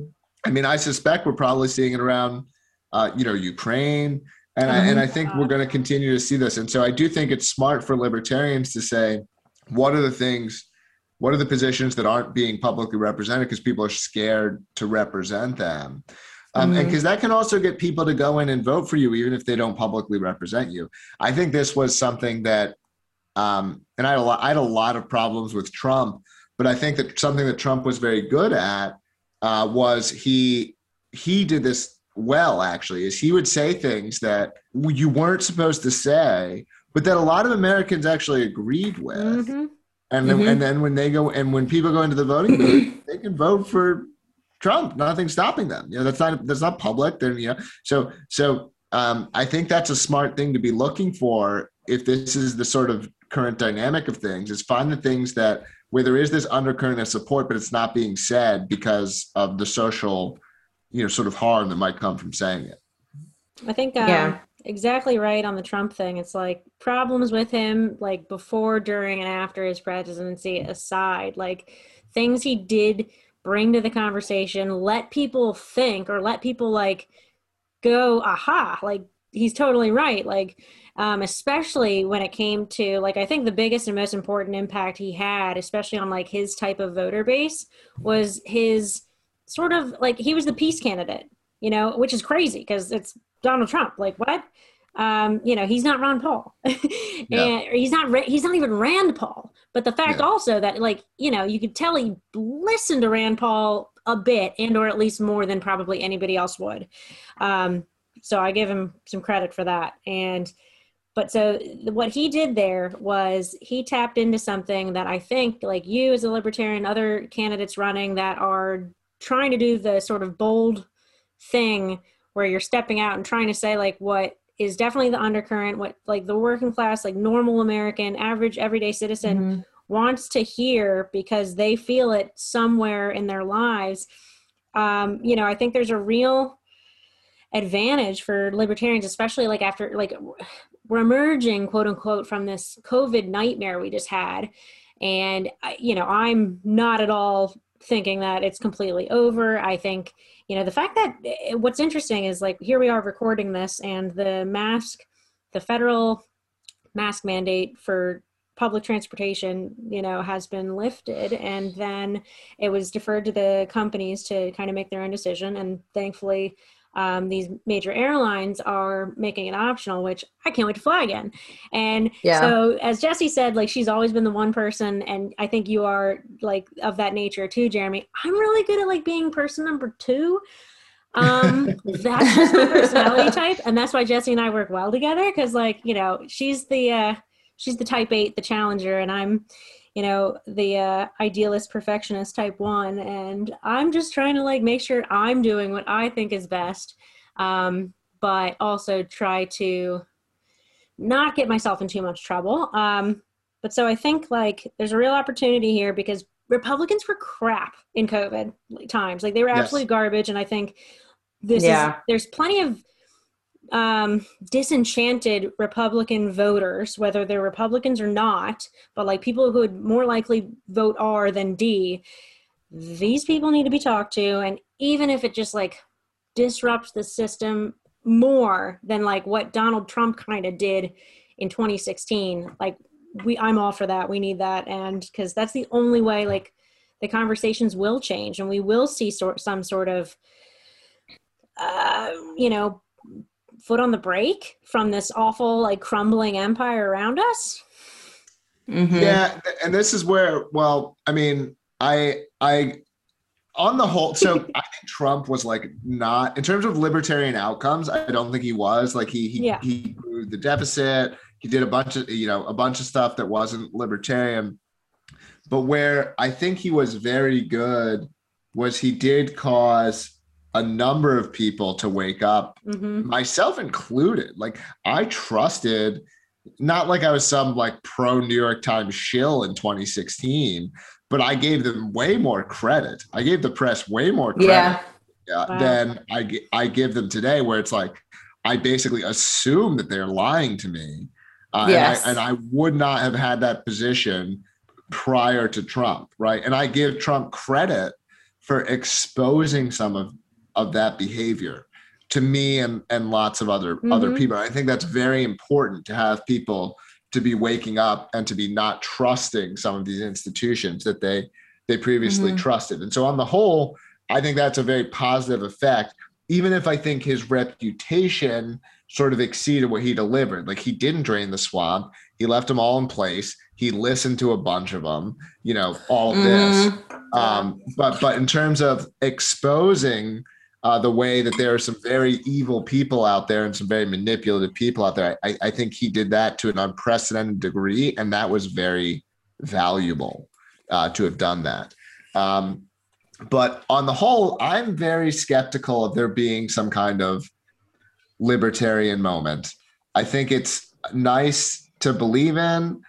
I mean, I suspect we're probably seeing it around, uh, you know, Ukraine. And, mm-hmm. I, and I think we're going to continue to see this. And so I do think it's smart for libertarians to say, what are the things, what are the positions that aren't being publicly represented because people are scared to represent them? Um, mm-hmm. And because that can also get people to go in and vote for you, even if they don't publicly represent you. I think this was something that um, and I had, a lot, I had a lot of problems with Trump, but I think that something that Trump was very good at uh, was he he did this well. Actually, is he would say things that you weren't supposed to say, but that a lot of Americans actually agreed with. Mm-hmm. And then, mm-hmm. and then when they go and when people go into the voting booth, they can vote for Trump. Nothing's stopping them. You know that's not that's not public. Then you know so so um, I think that's a smart thing to be looking for if this is the sort of current dynamic of things is find the things that where there is this undercurrent of support, but it's not being said because of the social, you know, sort of harm that might come from saying it. I think um, yeah. exactly right on the Trump thing. It's like problems with him, like before, during, and after his presidency aside, like things he did bring to the conversation, let people think or let people like go, aha, like he's totally right. Like um, especially when it came to like I think the biggest and most important impact he had, especially on like his type of voter base, was his sort of like he was the peace candidate, you know, which is crazy because it's Donald Trump. Like what? Um, you know, he's not Ron Paul, and he's not he's not even Rand Paul. But the fact also that like you know you could tell he listened to Rand Paul a bit and or at least more than probably anybody else would. Um, so I give him some credit for that and but so what he did there was he tapped into something that I think, like you as a libertarian, other candidates running that are trying to do the sort of bold thing where you're stepping out and trying to say like what is definitely the undercurrent, what like the working class, like normal American, average, everyday citizen mm-hmm. wants to hear because they feel it somewhere in their lives. Um, you know, I think there's a real advantage for libertarians especially like after like we're emerging quote unquote from this covid nightmare we just had. And you know i'm not at all thinking that it's completely over. I think you know the fact that eh, what's interesting is like here we are recording this and the mask the federal mask mandate for public transportation you know has been lifted. And then it was deferred to the companies to kind of make their own decision. And thankfully um, these major airlines are making it optional, which I can't wait to fly again. And yeah. so, as Jesse said, like she's always been the one person, and I think you are like of that nature too, Jeremy. I'm really good at like being person number two. Um, that's just my personality type, and that's why Jesse and I work well together because, like, you know, she's the uh, she's the type eight, the challenger, and I'm you know the uh, idealist perfectionist type one and i'm just trying to like make sure i'm doing what i think is best um, but also try to not get myself in too much trouble. Um, but so I think like there's a real opportunity here because Republicans were crap in COVID times. Like they were Yes. absolute garbage. And I think this Yeah. is there's plenty of um, disenchanted Republican voters, whether they're Republicans or not, but like people who would more likely vote R than D. These people need to be talked to, and even if it just like disrupts the system more than like what Donald Trump kind of did in 2016, like we I'm all for that. We need that, and because that's the only way like the conversations will change, and we will see sort some sort of uh, you know foot on the brake from this awful like crumbling empire around us. Mhm. Yeah, and this is where, well, I mean, I, I, on the whole, so I think Trump was like not in terms of libertarian outcomes. I don't think he was like he he Yeah. he grew the deficit. He did a bunch of you know a bunch of stuff that wasn't libertarian. But where I think he was very good was he did cause a number of people to wake up hmm myself included. Like I trusted, not like I was some like pro New York Times shill in 2016, but I gave them way more credit. I gave the press way more credit Yeah. Wow. than I I give them today, where it's like I basically assume that they're lying to me, uh, Yes. and, I, and I would not have had that position prior to Trump, right? And I give Trump credit for exposing some of of that behavior to me and and lots of other other Mhm. people. I think that's very important to have people to be waking up and to be not trusting some of these institutions that they they previously Mhm. trusted. And so on the whole, I think that's a very positive effect, even if I think his reputation sort of exceeded what he delivered. Like he didn't drain the swamp, he left them all in place. He listened to a bunch of them, you know, all of this. Mhm. Um, but but in terms of exposing uh, the way that there are some very evil people out there and some very manipulative people out there, I, I think he did that to an unprecedented degree, and that was very valuable uh, to have done that. Um, but on the whole, I'm very skeptical of there being some kind of libertarian moment. I think it's nice to believe in.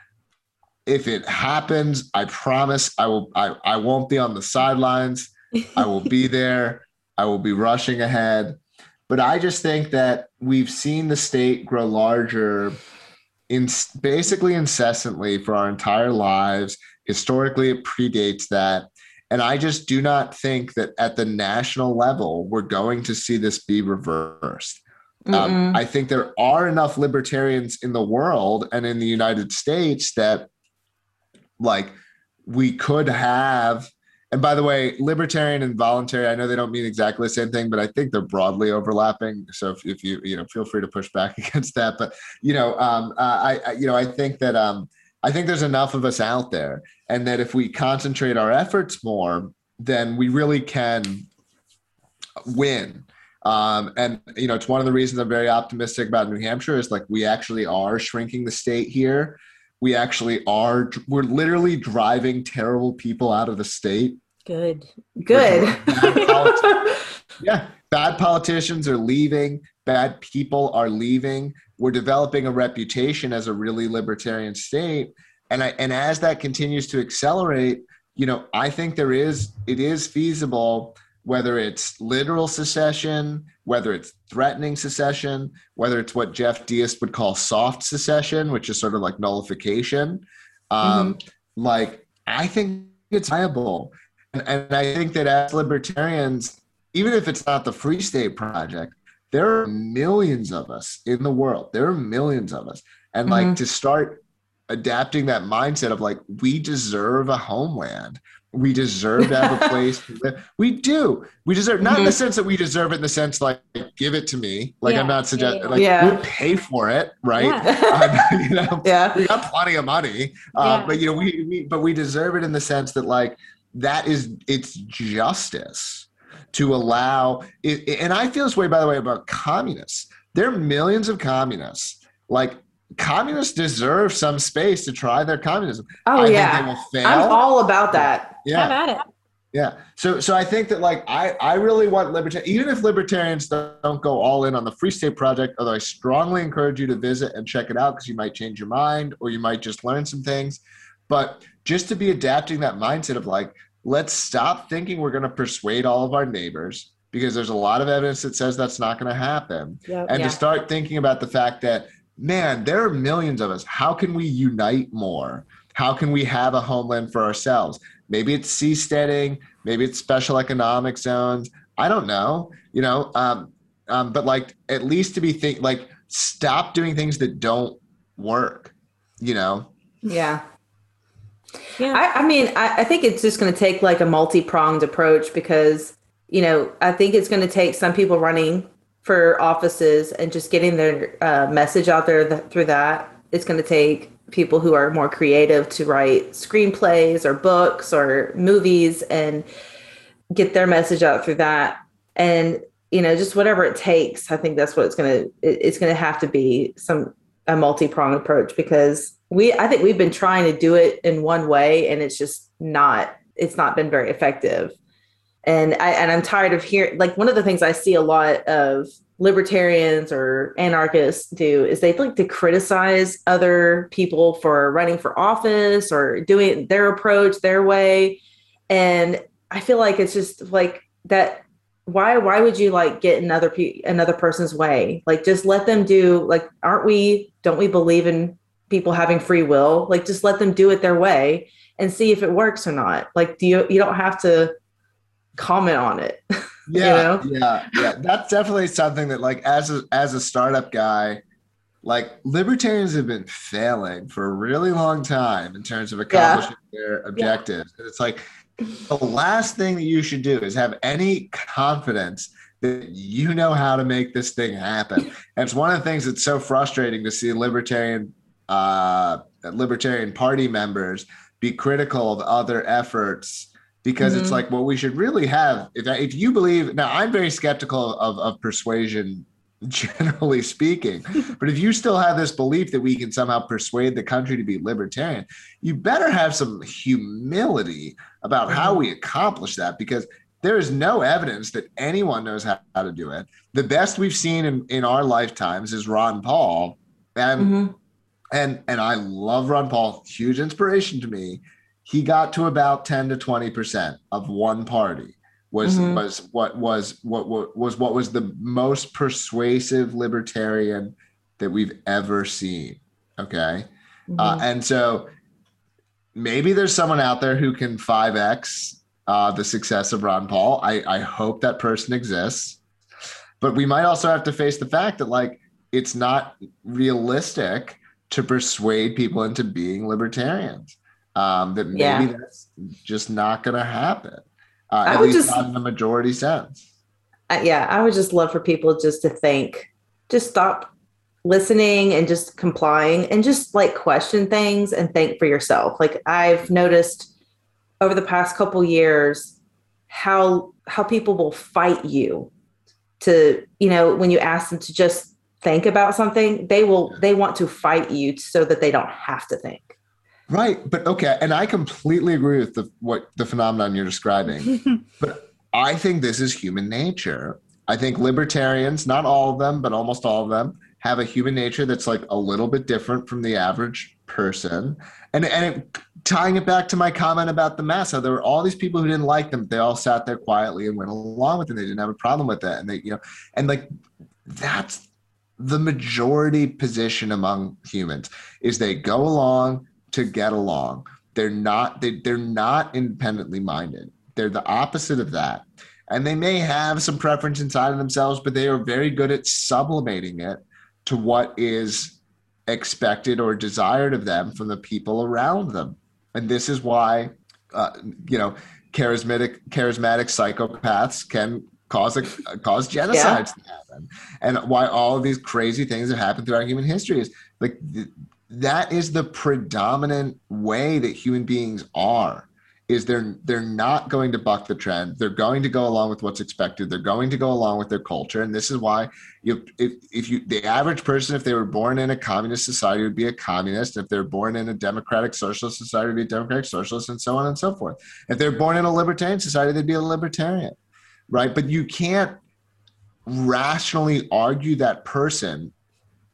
If it happens, I promise I will I, I won't be on the sidelines. I will be there. I will be rushing ahead. But I just think that we've seen the state grow larger in basically incessantly for our entire lives. Historically, it predates that. And I just do not think that at the national level, we're going to see this be reversed. Um, I think there are enough libertarians in the world and in the United States that, like, we could have. And by the way, libertarian and voluntary, I know they don't mean exactly the same thing, but I think they're broadly overlapping. So if, if you, you know, feel free to push back against that. But, you know, um, uh, I, I, you know, I think that, um, I think there's enough of us out there and that if we concentrate our efforts more, then we really can win. Um, and you know, it's one of the reasons I'm very optimistic about New Hampshire is like we actually are shrinking the state here. We actually are. We're literally driving terrible people out of the state. Good. Good. Yeah, bad politicians are leaving. Bad people are leaving. We're developing a reputation as a really libertarian state, and I and as that continues to accelerate, you know, I think there is it is feasible whether it's literal secession, whether it's threatening secession, whether it's what Jeff Deist would call soft secession, which is sort of like nullification. Um, Like, I think it's viable. And, and I think that as libertarians, even if it's not the Free State Project, there are millions of us in the world. There are millions of us. And like Mhm. to start adapting that mindset of like, we deserve a homeland. We deserve to have a place to live. We do. We deserve not in the sense that we deserve it in the sense like give it to me. Like Yeah, I'm not suggesting yeah. like Yeah. we'll pay for it, right? Yeah. Um, you know, yeah. we got plenty of money, uh, but you know, we, we but we deserve it in the sense that like that is it's justice to allow it, and I feel this way by the way about communists. There are millions of communists. Like communists deserve some space to try their communism. Oh I yeah. think they will fail. I'm all about that. Yeah, Have at it. Yeah. So so I think that like I I really want libertarian even if libertarians don't go all in on the Free State Project, although I strongly encourage you to visit and check it out because you might change your mind or you might just learn some things. But just to be adapting that mindset of like, let's stop thinking we're going to persuade all of our neighbors because there's a lot of evidence that says that's not going to happen. Yep. and Yeah. to start thinking about the fact that man there are millions of us how can we unite more how can we have a homeland for ourselves maybe it's seasteading maybe it's special economic zones i don't know you know um, um, but like at least to be think like stop doing things that don't work you know Yeah. Yeah. I, I mean, I, I think it's just going to take like a multi pronged approach because, you know, I think it's going to take some people running for offices and just getting their uh, message out there th- through that. It's going to take people who are more creative to write screenplays or books or movies and get their message out through that. And, you know, just whatever it takes, I think that's what it's going to, it's going to have to be some, a multi pronged approach because we i think we've been trying to do it in one way and it's just not it's not been very effective and i and i'm tired of hearing like one of the things i see a lot of libertarians or anarchists do is they like to criticize other people for running for office or doing their approach their way. And i feel like it's just like that why why would you like get another pe- another person's way? Like just let them do like aren't we don't we believe in people having free will? Like just let them do it their way and see if it works or not. Like do you you don't have to comment on it yeah know? yeah yeah. That's definitely something that like as a as a startup guy like libertarians have been failing for a really long time in terms of accomplishing their objectives. And it's like the last thing that you should do is have any confidence that you know how to make this thing happen. And it's one of the things that's so frustrating to see libertarian uh libertarian party members be critical of other efforts because it's Mhm. like what we should really have if, if you believe now i'm very skeptical of, of persuasion generally speaking but if you still have this belief that we can somehow persuade the country to be libertarian you better have some humility about how we accomplish that because there is no evidence that anyone knows how, how to do it the best we've seen in, in our lifetimes is ron paul and Mhm. and and I love Ron Paul, huge inspiration to me. He got to about 10 to 20 percent of one party was Mhm. was what was what, what was what was the most persuasive libertarian that we've ever seen. Okay. Uh, Mhm. and so maybe there's someone out there who can 5x uh, the success of Ron Paul. I, I hope that person exists. But we might also have to face the fact that, like, it's not realistic to persuade people into being libertarians. Um, that maybe Yeah. that's just not going to happen, uh, at least just- not in the majority sense. I- yeah i would just love for people just to think just stop listening and just complying and just like question things and think for yourself like i've noticed over the past couple years how how people will fight you to you know when you ask them to just think about something they will they want to fight you so that they don't have to think Right, but okay, and I completely agree with the what the phenomenon you're describing. but I think this is human nature. I think libertarians, not all of them, but almost all of them, have a human nature that's like a little bit different from the average person. And and it, tying it back to my comment about the mass, how there were all these people who didn't like them. They all sat there quietly and went along with it. They didn't have a problem with that, and they you know, and like that's the majority position among humans is they go along to get along. They're not they, they're not independently minded. They're the opposite of that. And they may have some preference inside of themselves, but they are very good at sublimating it to what is expected or desired of them from the people around them. And this is why uh, you know charismatic charismatic psychopaths can cause a cause genocides to happen and why all of these crazy things have happened throughout human history is like that is the predominant way that human beings are is they're they're not going to buck the trend. They're going to go along with what's expected. They're going to go along with their culture, and this is why you if if you the average person, if they were born in a communist society, would be a communist. If they're born in a democratic socialist society, would be a democratic socialist, and so on and so forth. If they're born in a libertarian society, they'd be a libertarian, right? But you can't rationally argue that person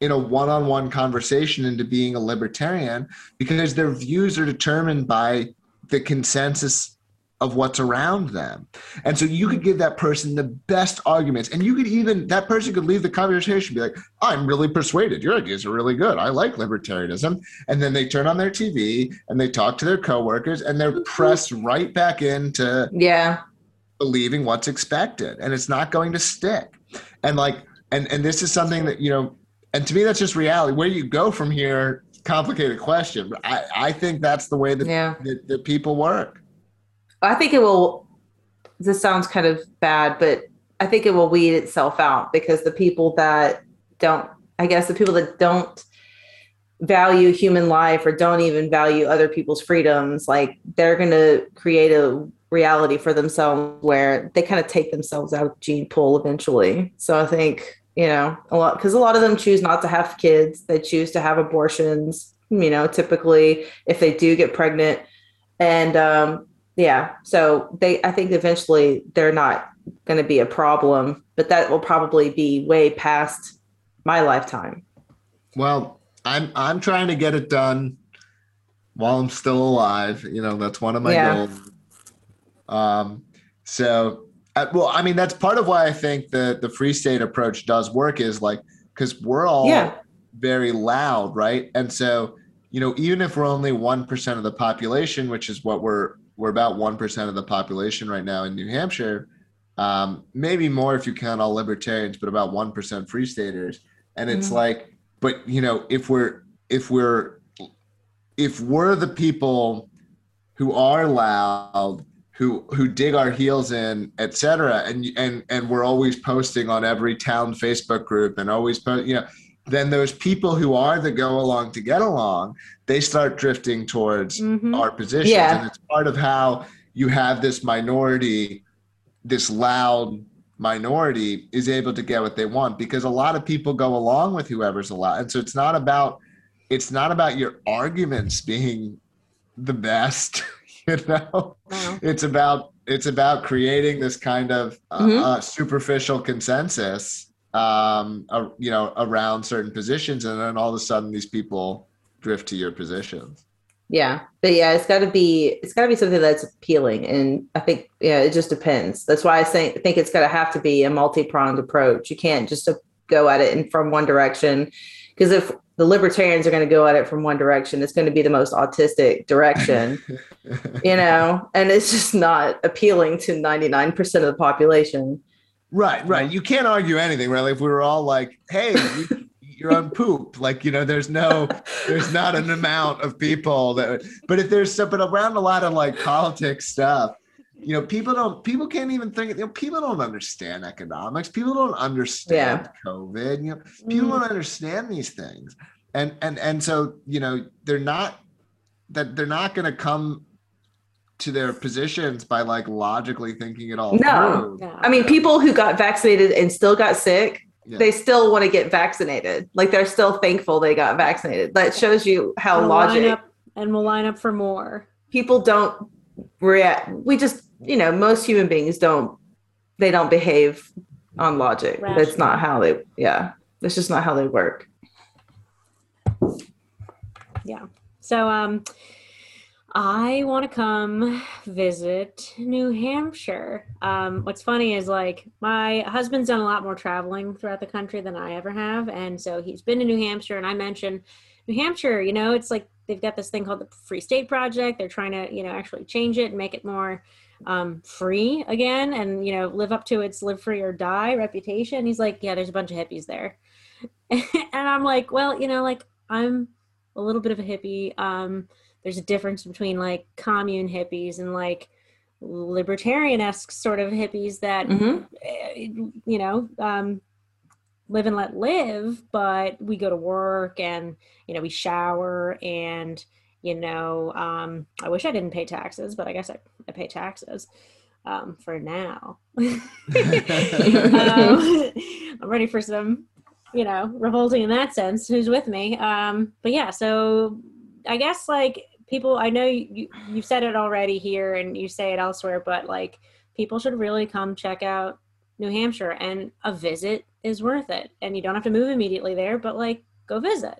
in a one-on-one conversation into being a libertarian because their views are determined by the consensus of what's around them. And so you could give that person the best arguments. And you could even, that person could leave the conversation be like, I'm really persuaded. Your ideas are really good. I like libertarianism. And then they turn on their TV and they talk to their coworkers and they're mm-hmm. pressed right back into Yeah. believing what's expected. And it's not going to stick. And like, and, and this is something that, you know, and to me, that's just reality. Where you go from here complicated question, but I, I think that's the way that, Yeah. that, that people work. I think it will. This sounds kind of bad, but I think it will weed itself out because the people that don't, I guess, the people that don't value human life or don't even value other people's freedoms, like they're going to create a reality for themselves where they kind of take themselves out of the gene pool eventually. So I think, you know, a lot, because a lot of them choose not to have kids, they choose to have abortions, you know, typically if they do get pregnant. And, um, yeah so they i think eventually they're not going to be a problem but that will probably be way past my lifetime Well, I'm I'm trying to get it done while I'm still alive. You know, that's one of my Yeah. goals. Um, so, well, I mean, that's part of why I think the the free state approach does work is like because we're all Yeah. very loud, right? And so, you know, even if we're only one percent of the population, which is what we're we're about one percent of the population right now in New Hampshire, um, maybe more if you count all libertarians, but about one percent free staters. And it's Mhm. like, but you know, if we're if we're if we're the people who are loud who who dig our heels in et cetera and and and we're always posting on every town facebook group and always post you know then those people who are the go along to get along they start drifting towards Mhm. our positions Yeah. and it's part of how you have this minority this loud minority is able to get what they want because a lot of people go along with whoever's allowed and so it's not about it's not about your arguments being the best you know? Wow. it's about it's about creating this kind of uh, Mhm. uh, superficial consensus um uh, you know around certain positions and then all of a sudden these people drift to your positions. Yeah. But yeah it's got to be it's got to be something that's appealing and i think yeah it just depends. That's why i think, think it's got to have to be a multi-pronged approach. You can't just uh, go at it in from one direction because if the libertarians are going to go at it from one direction it's going to be the most autistic direction you know and it's just not appealing to 99% of the population Right, right. You can't argue anything, right? Like if we were all like, "Hey, you, you're on poop," like you know, there's no, there's not an amount of people that. But if there's some, but around a lot of like politics stuff, you know, people don't, people can't even think. You know, people don't understand economics. People don't understand COVID. You know, people Mm. don't understand these things, and and and so you know, they're not that they're not going to come to their positions by like logically thinking it all No. through. Yeah. i mean people who got vaccinated and still got sick Yeah. they still want to get vaccinated like they're still thankful they got vaccinated that shows you how We'll line logic up and we'll line up for more. people don't react we just you know most human beings don't they don't behave on logic that's not how they yeah that's just not how they work Yeah. So um I want to come visit New Hampshire. Um what's funny is like my husband's done a lot more traveling throughout the country than I ever have and so he's been to New Hampshire and I mentioned New Hampshire, you know, it's like they've got this thing called the Free State Project. They're trying to, you know, actually change it and make it more um, free again and, you know, live up to its live free or die reputation. He's like, yeah, there's a bunch of hippies there. and I'm like, well, you know, like I'm a little bit of a hippie. Um, there's a difference between like commune hippies and like libertarian esque sort of hippies that hmm eh, you know um, live and let live but we go to work and you know we shower and you know, um, I wish I didn't pay taxes, but I guess I, I pay taxes um, for now. um, I'm ready for some, you know, revolting in that sense. Who's with me? Um, but yeah, so I guess like people, I know you, you've said it already here and you say it elsewhere, but like people should really come check out New Hampshire and a visit is worth it. And you don't have to move immediately there, but like go visit.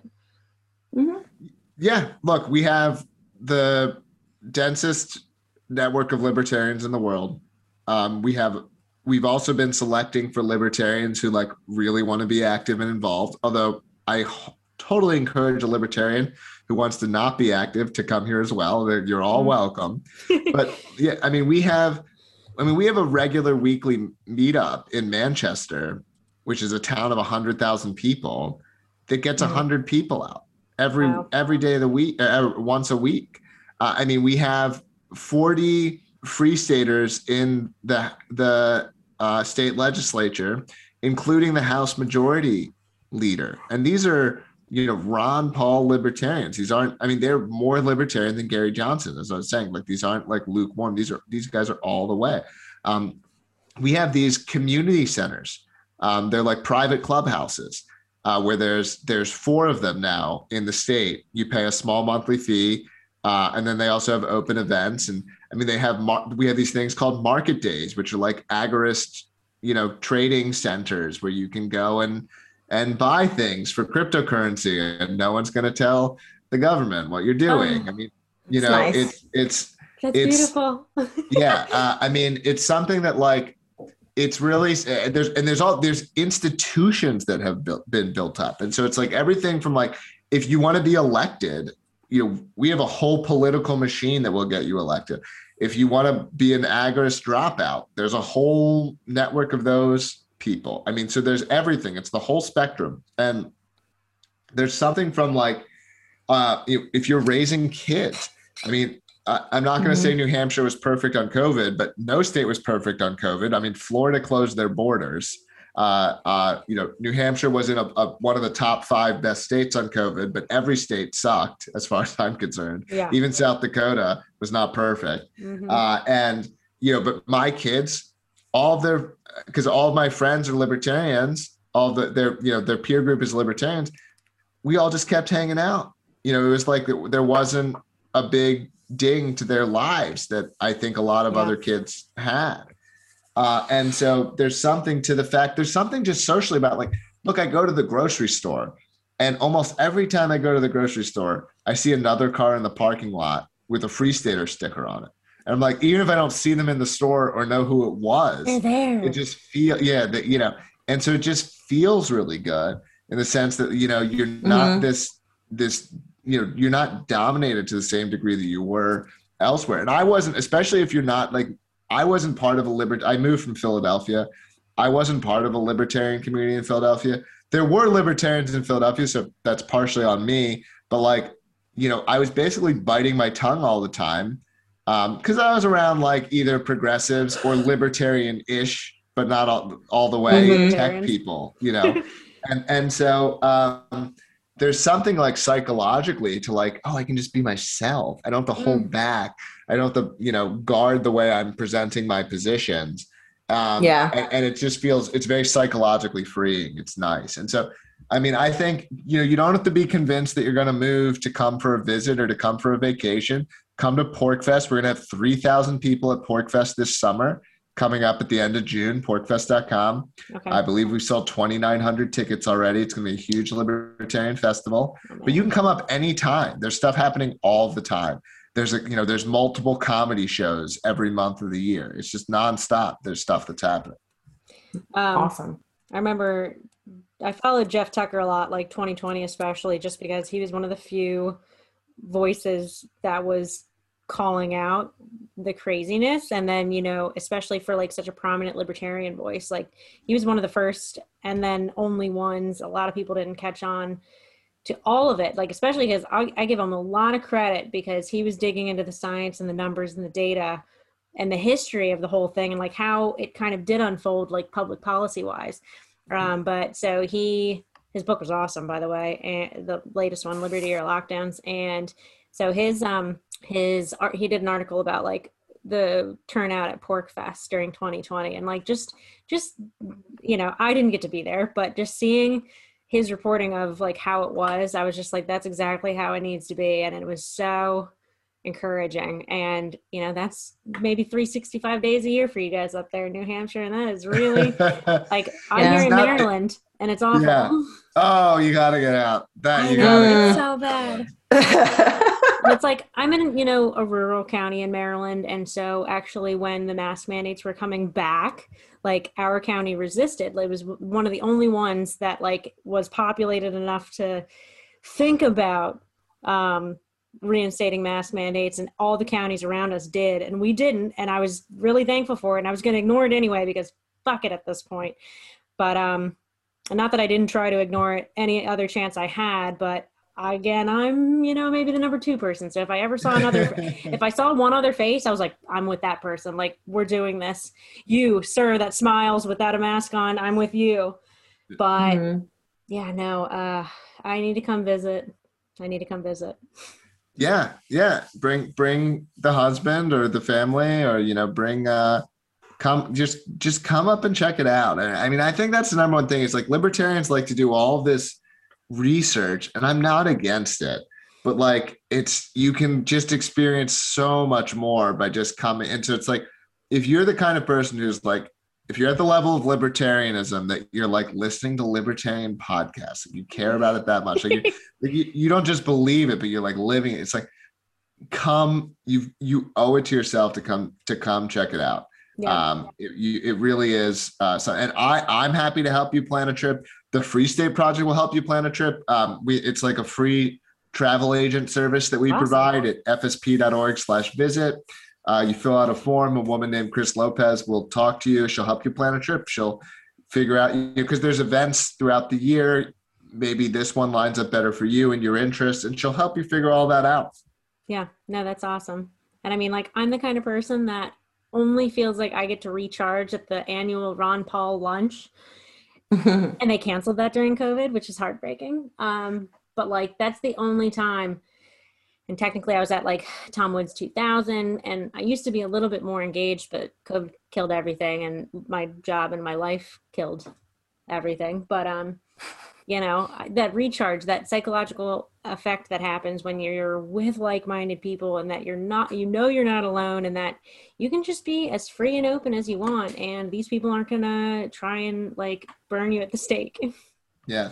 Mm-hmm. Yeah. Look, we have the densest network of libertarians in the world. Um, we have we've also been selecting for libertarians who like really want to be active and involved. Although I totally encourage a libertarian who wants to not be active to come here as well. You're all mm-hmm. welcome. but yeah, I mean, we have, I mean, we have a regular weekly meetup in Manchester, which is a town of hundred thousand people, that gets a mm-hmm. hundred people out every wow. every day of the week, uh, once a week. Uh, I mean, we have forty free staters in the the uh, state legislature, including the House Majority Leader, and these are you know Ron Paul libertarians. These aren't. I mean, they're more libertarian than Gary Johnson, as I was saying. Like these aren't like lukewarm. These are these guys are all the way. Um, we have these community centers. Um, they're like private clubhouses uh, where there's there's four of them now in the state. You pay a small monthly fee, uh, and then they also have open events. And I mean, they have mar- we have these things called market days, which are like agorist, you know, trading centers where you can go and and buy things for cryptocurrency, and no one's going to tell the government what you're doing. Oh, I mean, you know, nice. it's it's that's it's, beautiful. yeah, uh, I mean, it's something that like it's really uh, there's and there's all there's institutions that have built, been built up, and so it's like everything from like if you want to be elected, you know, we have a whole political machine that will get you elected. If you want to be an agorist dropout, there's a whole network of those people. I mean, so there's everything. It's the whole spectrum. And there's something from like, uh, if you're raising kids, I mean, I'm not going to mm-hmm. say New Hampshire was perfect on COVID, but no state was perfect on COVID. I mean, Florida closed their borders. Uh, uh, you know, New Hampshire was in a, a, one of the top five best states on COVID, but every state sucked as far as I'm concerned. Yeah. Even South Dakota was not perfect. Mm-hmm. Uh, and you know, but my kids, all their because all my friends are libertarians, all the their you know their peer group is libertarians. We all just kept hanging out. You know, it was like there wasn't a big ding to their lives that I think a lot of yeah. other kids had. Uh, and so there's something to the fact there's something just socially about like, look, I go to the grocery store, and almost every time I go to the grocery store, I see another car in the parking lot with a Free Stater sticker on it. And I'm like, even if I don't see them in the store or know who it was, they're there. It just feel yeah, that you know, and so it just feels really good in the sense that you know you're not mm-hmm. this this you know you're not dominated to the same degree that you were elsewhere. And I wasn't, especially if you're not like I wasn't part of a libert. I moved from Philadelphia. I wasn't part of a libertarian community in Philadelphia. There were libertarians in Philadelphia, so that's partially on me. But like, you know, I was basically biting my tongue all the time because um, I was around like either progressives or libertarian-ish, but not all, all the way mm-hmm. tech people, you know. and and so um, there's something like psychologically to like, oh, I can just be myself. I don't have to hold mm. back. I don't have to, you know, guard the way I'm presenting my positions. Um, yeah, and, and it just feels it's very psychologically freeing. It's nice, and so I mean, I think you know you don't have to be convinced that you're going to move to come for a visit or to come for a vacation come to PorcFest. We're going to have 3,000 people at PorcFest this summer coming up at the end of June, porcfest.com. Okay. I believe we sold 2,900 tickets already. It's going to be a huge libertarian festival, but you can come up anytime. There's stuff happening all the time. There's a, you know, there's multiple comedy shows every month of the year. It's just nonstop. There's stuff that's happening. Um, awesome. I remember I followed Jeff Tucker a lot, like 2020, especially just because he was one of the few voices that was calling out the craziness and then you know especially for like such a prominent libertarian voice like he was one of the first and then only ones a lot of people didn't catch on to all of it like especially because I, I give him a lot of credit because he was digging into the science and the numbers and the data and the history of the whole thing and like how it kind of did unfold like public policy wise. Um, but so he his book was awesome by the way and the latest one liberty or lockdowns and So his um his art he did an article about like the turnout at PorcFest during 2020 and like just just you know I didn't get to be there but just seeing his reporting of like how it was I was just like that's exactly how it needs to be and it was so encouraging and you know that's maybe 365 days a year for you guys up there in New Hampshire and that is really like I'm Yeah. here in not- Maryland and it's awful Yeah. oh, you gotta get out. That you gotta. it's so bad And it's like I'm in, you know, a rural county in Maryland, and so actually, when the mask mandates were coming back, like our county resisted. Like it was one of the only ones that like was populated enough to think about um, reinstating mask mandates, and all the counties around us did, and we didn't. And I was really thankful for it, and I was going to ignore it anyway because fuck it at this point. But um, not that I didn't try to ignore it any other chance I had, but again, I'm, you know, maybe the number two person. So if I ever saw another, if I saw one other face, I was like, I'm with that person. Like, we're doing this. You, sir, that smiles without a mask on, I'm with you. But Mhm. yeah, no, uh, I need to come visit. I need to come visit. Yeah, yeah. Bring bring the husband or the family, or you know, bring uh, come just just come up and check it out. And I mean, I think that's the number one thing. Is like libertarians like to do all this research, and I'm not against it, but like it's you can just experience so much more by just coming. And so it's like if you're the kind of person who's like if you're at the level of libertarianism that you're like listening to libertarian podcasts, if you care about it that much, like, you, like you, you don't just believe it, but you're like living it. It's like come, you you owe it to yourself to come to come check it out. Yeah. Um, it, you, it really is. Uh, so, and I I'm happy to help you plan a trip. The Free State Project will help you plan a trip. Um, we it's like a free travel agent service that we Awesome. provide at fsp.org/visit. Uh, you fill out a form. A woman named Chris Lopez will talk to you. She'll help you plan a trip. She'll figure out because there's events throughout the year. Maybe this one lines up better for you and your interests, and she'll help you figure all that out. Yeah, no, that's awesome. And I mean, like, I'm the kind of person that only feels like I get to recharge at the annual Ron Paul lunch. and they canceled that during COVID, which is heartbreaking. Um, but like that's the only time. And technically, I was at like Tom Woods 2000, and I used to be a little bit more engaged, but COVID killed everything, and my job and my life killed everything. But um, you know, that recharge, that psychological effect that happens when you're with like-minded people, and that you're not, you know, you're not alone, and that you can just be as free and open as you want, and these people aren't gonna try and like burn you at the stake. Yeah.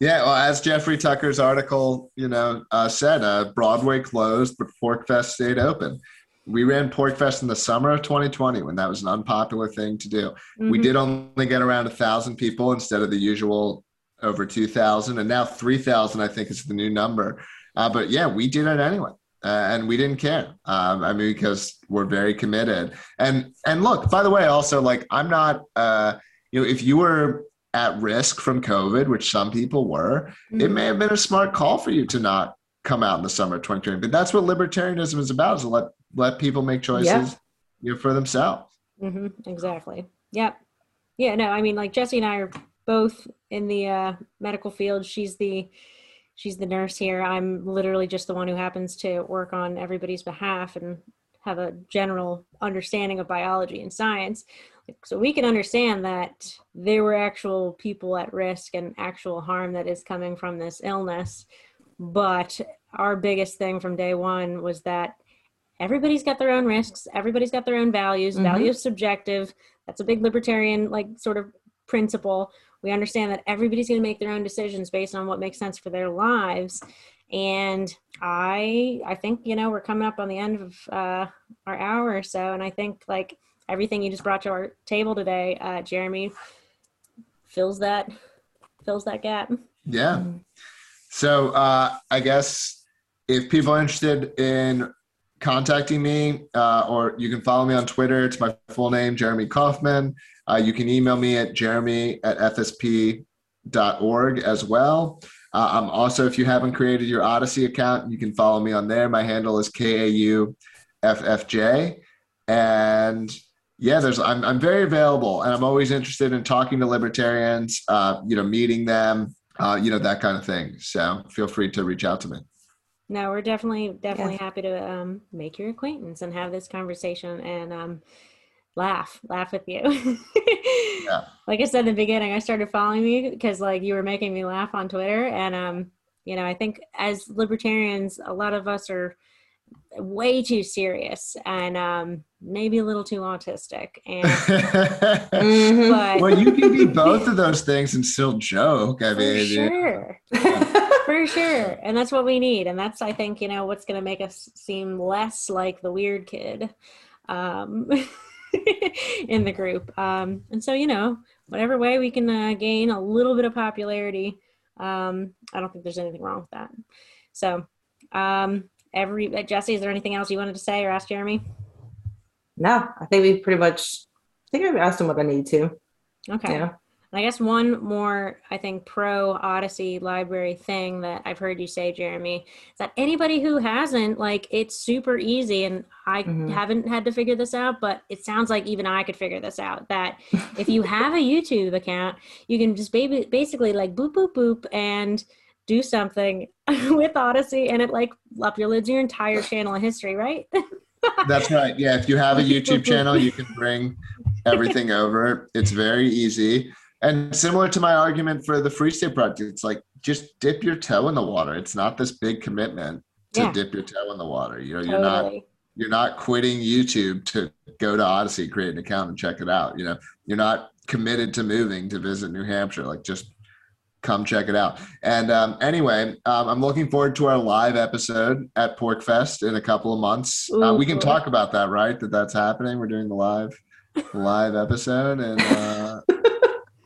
Yeah, well, as Jeffrey Tucker's article, you know, uh, said, uh, Broadway closed, but PorcFest stayed open. We ran PorcFest in the summer of 2020 when that was an unpopular thing to do. We Mhm. did only get around a thousand people instead of the usual over 2,000, and now 3,000, I think, is the new number. Uh, but yeah, we did it anyway, uh, and we didn't care. Um, I mean, because we're very committed. And and look, by the way, also like I'm not, uh, you know, if you were at risk from COVID, which some people were, it Mhm. may have been a smart call for you to not come out in the summer of 2020. But that's what libertarianism is about: is to let let people make choices, Yeah. you know, for themselves. hmm exactly. Yep. Yeah. No, I mean, like Jesse and I are both in the uh, medical field. She's the she's the nurse here. I'm literally just the one who happens to work on everybody's behalf and have a general understanding of biology and science. So we can understand that there were actual people at risk and actual harm that is coming from this illness. But our biggest thing from day one was that everybody's got their own risks everybody's got their own values Mhm. value is subjective that's a big libertarian like sort of principle we understand that everybody's going to make their own decisions based on what makes sense for their lives and i i think you know we're coming up on the end of uh, our hour or so and i think like everything you just brought to our table today uh, jeremy fills that fills that gap Yeah. So uh, I guess if people are interested in contacting me, uh, or you can follow me on Twitter. It's my full name, Jeremy Kauffman. Uh, you can email me at jeremy at fsp.org as well. Uh, I'm also, if you haven't created your Odysee account, you can follow me on there. My handle is KAUFFJ. And yeah, there's I'm, I'm very available and I'm always interested in talking to libertarians, uh, you know, meeting them, uh, you know, that kind of thing. So feel free to reach out to me. no, we're definitely definitely happy to um, make your acquaintance and have this conversation and um, laugh, laugh with you. Yeah. Like I said in the beginning, I started following you because like you were making me laugh on Twitter, and um, you know, I think as libertarians, a lot of us are way too serious and um, maybe a little too autistic, and Mhm. but well, you can be both of those things and still joke. I for mean, sure. for sure and that's what we need and that's i think you know what's going to make us seem less like the weird kid um, in the group um, and so you know whatever way we can uh, gain a little bit of popularity um, i don't think there's anything wrong with that so um, every uh, jesse is there anything else you wanted to say or ask jeremy no, I think we pretty much. I think I've asked him what I need to. okay Yeah. I guess one more, I think, pro Odysee LBRY thing that I've heard you say, Jeremy, is that anybody who hasn't, like, it's super easy. And I Mhm. haven't had to figure this out, but it sounds like even I could figure this out. That if you have a YouTube account, you can just ba- basically, like, boop, boop, boop, and do something with Odysee, and it, like, uploads your entire channel of history, right? That's right. Yeah, if you have a YouTube channel, you can bring everything over. It's very easy. And similar to my argument for the Free State Project, it's like just dip your toe in the water. It's not this big commitment to Yeah. dip your toe in the water. You know, you're not you're not quitting YouTube to go to Odysee, create an account, and check it out. You know, you're not committed to moving to visit New Hampshire. Like just come check it out. And um, anyway, um, I'm looking forward to our live episode at PorcFest in a couple of months. Uh, we can talk about that, right? That that's happening. We're doing the live live episode, and uh,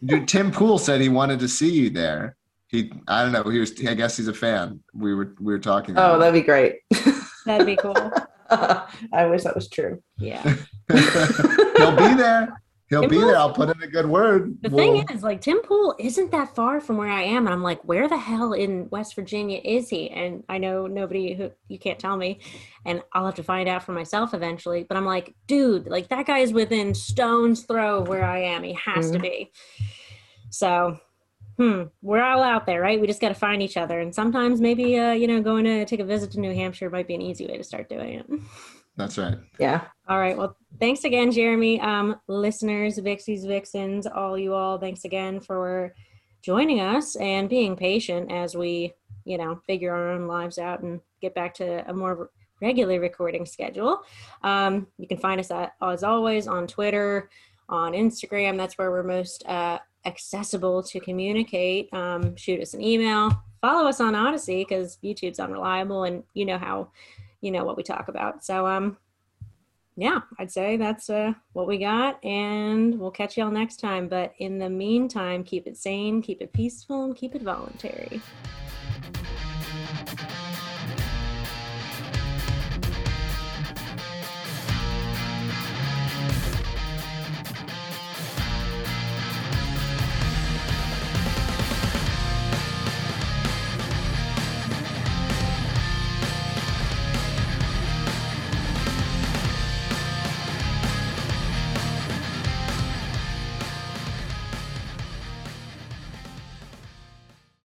dude, Tim Pool said he wanted to see you there. He, I don't know. He was. I guess he's a fan. We were we were talking. Oh, about that'd be great. That'd be cool. I wish that was true. Yeah. He'll be there. He'll Tim be Pool's- there. I'll put in a good word. The We'll- thing is, like, Tim Pool isn't that far from where I am. And I'm like, where the hell in West Virginia is he? And I know nobody who you can't tell me. And I'll have to find out for myself eventually. But I'm like, dude, like, that guy is within stone's throw of where I am. He has to Mhm. be. So, hmm, we're all out there, right? We just got to find each other. And sometimes maybe, uh, you know, going to take a visit to New Hampshire might be an easy way to start doing it. That's right. Yeah. All right. Well, thanks again, Jeremy. Um, listeners, Vixies, Vixens, all you all, thanks again for joining us and being patient as we, you know, figure our own lives out and get back to a more regular recording schedule. Um, you can find us at, as always, on Twitter, on Instagram. That's where we're most uh, accessible to communicate. Um, shoot us an email. Follow us on Odysee because YouTube's unreliable and you know how, you know what we talk about. So, um, yeah, I'd say that's uh, what we got, and we'll catch y'all next time. But in the meantime, keep it sane, keep it peaceful, and keep it voluntary.